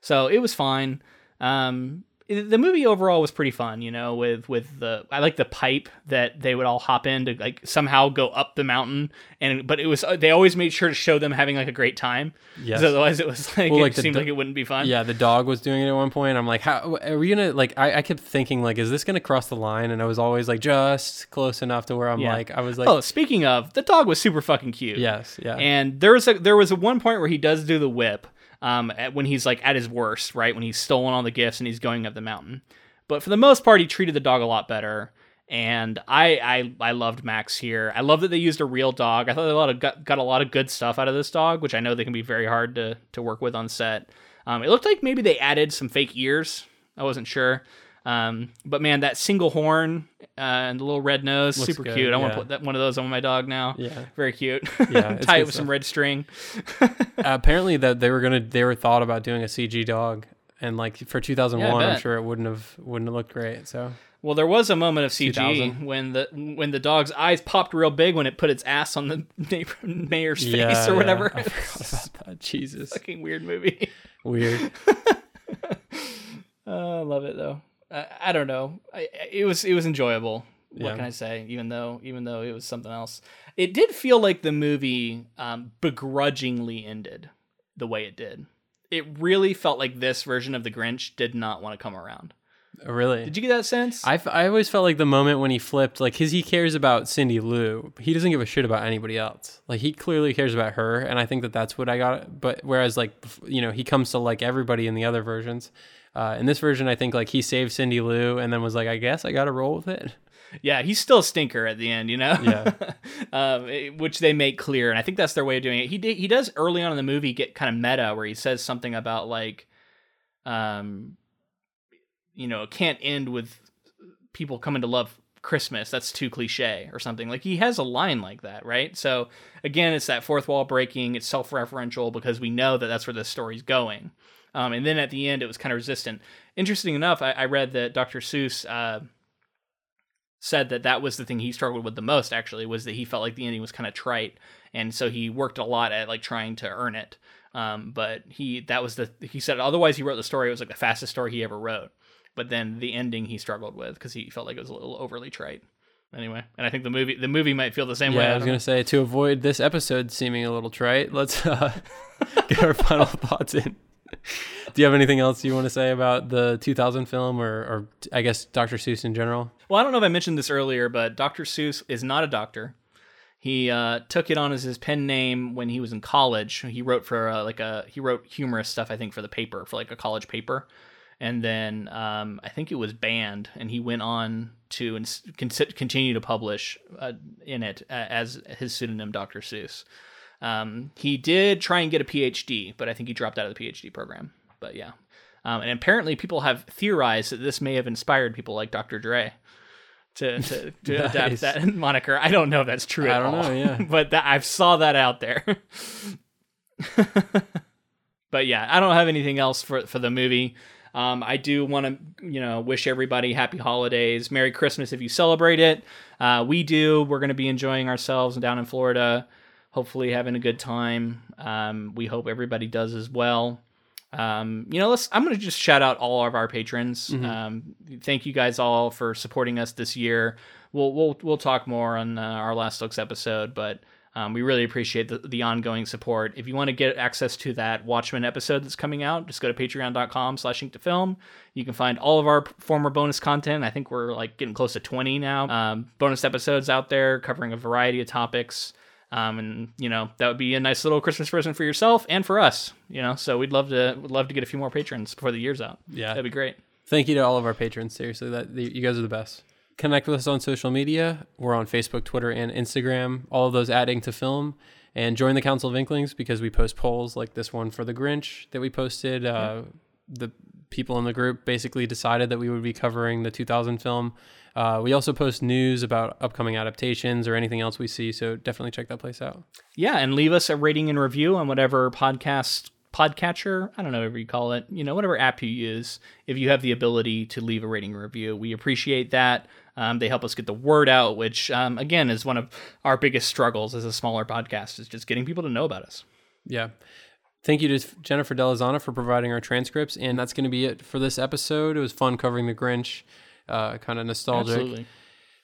A: So it was fine. Um, the movie overall was pretty fun, you know, with with the I like the pipe that they would all hop in to like somehow go up the mountain and but it was uh, they always made sure to show them having like a great time. Yes. Otherwise it was like well, it like seemed do- like it wouldn't be fun.
B: Yeah, the dog was doing it at one point. I'm like, how are we gonna like I, I kept thinking like, is this gonna cross the line? And I was always like just close enough to where I'm yeah. like I was like
A: Oh, speaking of, the dog was super fucking cute.
B: Yes, yeah.
A: And there was a there was a one point where he does do the whip. Um, when he's like at his worst, right? When he's stolen all the gifts and he's going up the mountain. But for the most part, he treated the dog a lot better. And I, I, I loved Max here. I love that they used a real dog. I thought they a lot of got, got a lot of good stuff out of this dog, which I know they can be very hard to to work with on set. Um, it looked like maybe they added some fake ears. I wasn't sure. Um, but man, that single horn uh, and the little red nose, Looks super good, cute. I yeah. want to put that one of those on my dog now.
B: Yeah,
A: very cute. Yeah, tie it with stuff. some red string.
B: uh, apparently, that they were gonna they were thought about doing a CG dog, and like for 2001 yeah, i'm sure it wouldn't have wouldn't have looked great so
A: well there was a moment of cg 2000. when the when the dog's eyes popped real big when it put its ass on the neighbor, mayor's yeah, face or whatever
B: I forgot about that. jesus
A: fucking weird movie
B: weird
A: uh, i love it though I, I don't know I, it was it was enjoyable what yeah. can I say? Even though, even though it was something else, it did feel like the movie um, begrudgingly ended the way it did it really felt like this version of the Grinch did not want to come around.
B: Oh, really?
A: Did you get that sense?
B: I, I always felt like the moment when he flipped, like, because he cares about Cindy Lou, he doesn't give a shit about anybody else. Like, he clearly cares about her, and I think that that's what I got. But whereas, like, you know, he comes to like everybody in the other versions. Uh, in this version, I think like he saved Cindy Lou and then was like, I guess I got to roll with it
A: yeah, he's still a stinker at the end, you know.
B: Yeah.
A: um, which they make clear, and I think that's their way of doing it. He did, he does early on in the movie get kind of meta, where he says something about like, um, you know, it can't end with people coming to love Christmas. That's too cliche or something. Like he has a line like that, right? So again, it's that fourth wall breaking. It's self-referential because we know that that's where the story's going. Um, and then at the end, it was kind of resistant. Interesting enough, I, I read that Dr. Seuss. Uh, said that that was the thing he struggled with the most actually was that he felt like the ending was kind of trite and so he worked a lot at like trying to earn it um, but he that was the he said otherwise he wrote the story it was like the fastest story he ever wrote but then the ending he struggled with because he felt like it was a little overly trite anyway and i think the movie the movie might feel the same
B: yeah,
A: way
B: i was gonna say to avoid this episode seeming a little trite let's uh, get our final thoughts in do you have anything else you want to say about the 2000 film or, or I guess Dr. Seuss in general?
A: Well, I don't know if I mentioned this earlier, but Dr. Seuss is not a doctor. He uh, took it on as his pen name when he was in college. He wrote for uh, like a he wrote humorous stuff I think for the paper for like a college paper, and then um, I think it was banned, and he went on to ins- continue to publish uh, in it as his pseudonym Dr. Seuss. Um, he did try and get a PhD, but I think he dropped out of the PhD program. But yeah. Um, and apparently, people have theorized that this may have inspired people like Dr. Dre to to, to nice. adapt that moniker. I don't know if that's true I
B: at
A: all.
B: Know, yeah.
A: but that, I saw that out there. but yeah, I don't have anything else for for the movie. Um, I do want to, you know, wish everybody happy holidays, Merry Christmas if you celebrate it. Uh, we do. We're going to be enjoying ourselves down in Florida hopefully having a good time. Um, we hope everybody does as well. Um, you know, let's. I'm gonna just shout out all of our patrons. Mm-hmm. Um, thank you guys all for supporting us this year. We'll we'll we'll talk more on uh, our last looks episode, but um, we really appreciate the, the ongoing support. If you want to get access to that Watchmen episode that's coming out, just go to patreon.com slash ink to film. You can find all of our former bonus content. I think we're like getting close to 20 now. Um, bonus episodes out there covering a variety of topics. Um, and you know that would be a nice little Christmas present for yourself and for us. You know, so we'd love to would love to get a few more patrons before the year's out.
B: Yeah,
A: that'd be great.
B: Thank you to all of our patrons. Seriously, that you guys are the best. Connect with us on social media. We're on Facebook, Twitter, and Instagram. All of those adding to film. And join the Council of Inklings because we post polls like this one for the Grinch that we posted. Uh, the people in the group basically decided that we would be covering the 2000 film. Uh, we also post news about upcoming adaptations or anything else we see, so definitely check that place out.
A: Yeah, and leave us a rating and review on whatever podcast podcatcher, I don't know whatever you call it, you know, whatever app you use. If you have the ability to leave a rating review, we appreciate that. Um, they help us get the word out, which um, again is one of our biggest struggles as a smaller podcast is just getting people to know about us.
B: Yeah. Thank you to Jennifer Delazana for providing our transcripts, and that's going to be it for this episode. It was fun covering the Grinch, uh, kind of nostalgic. Absolutely.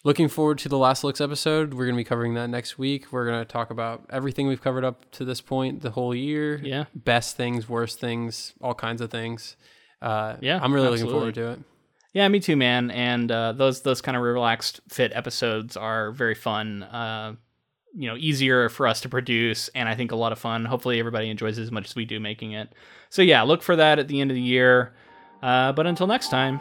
B: Looking forward to the Last Looks episode. We're going to be covering that next week. We're going to talk about everything we've covered up to this point, the whole year.
A: Yeah.
B: Best things, worst things, all kinds of things. Uh, yeah. I'm really absolutely. looking forward to it.
A: Yeah, me too, man. And uh, those those kind of relaxed fit episodes are very fun. Uh, you know, easier for us to produce, and I think a lot of fun. Hopefully, everybody enjoys as much as we do making it. So yeah, look for that at the end of the year. Uh, but until next time,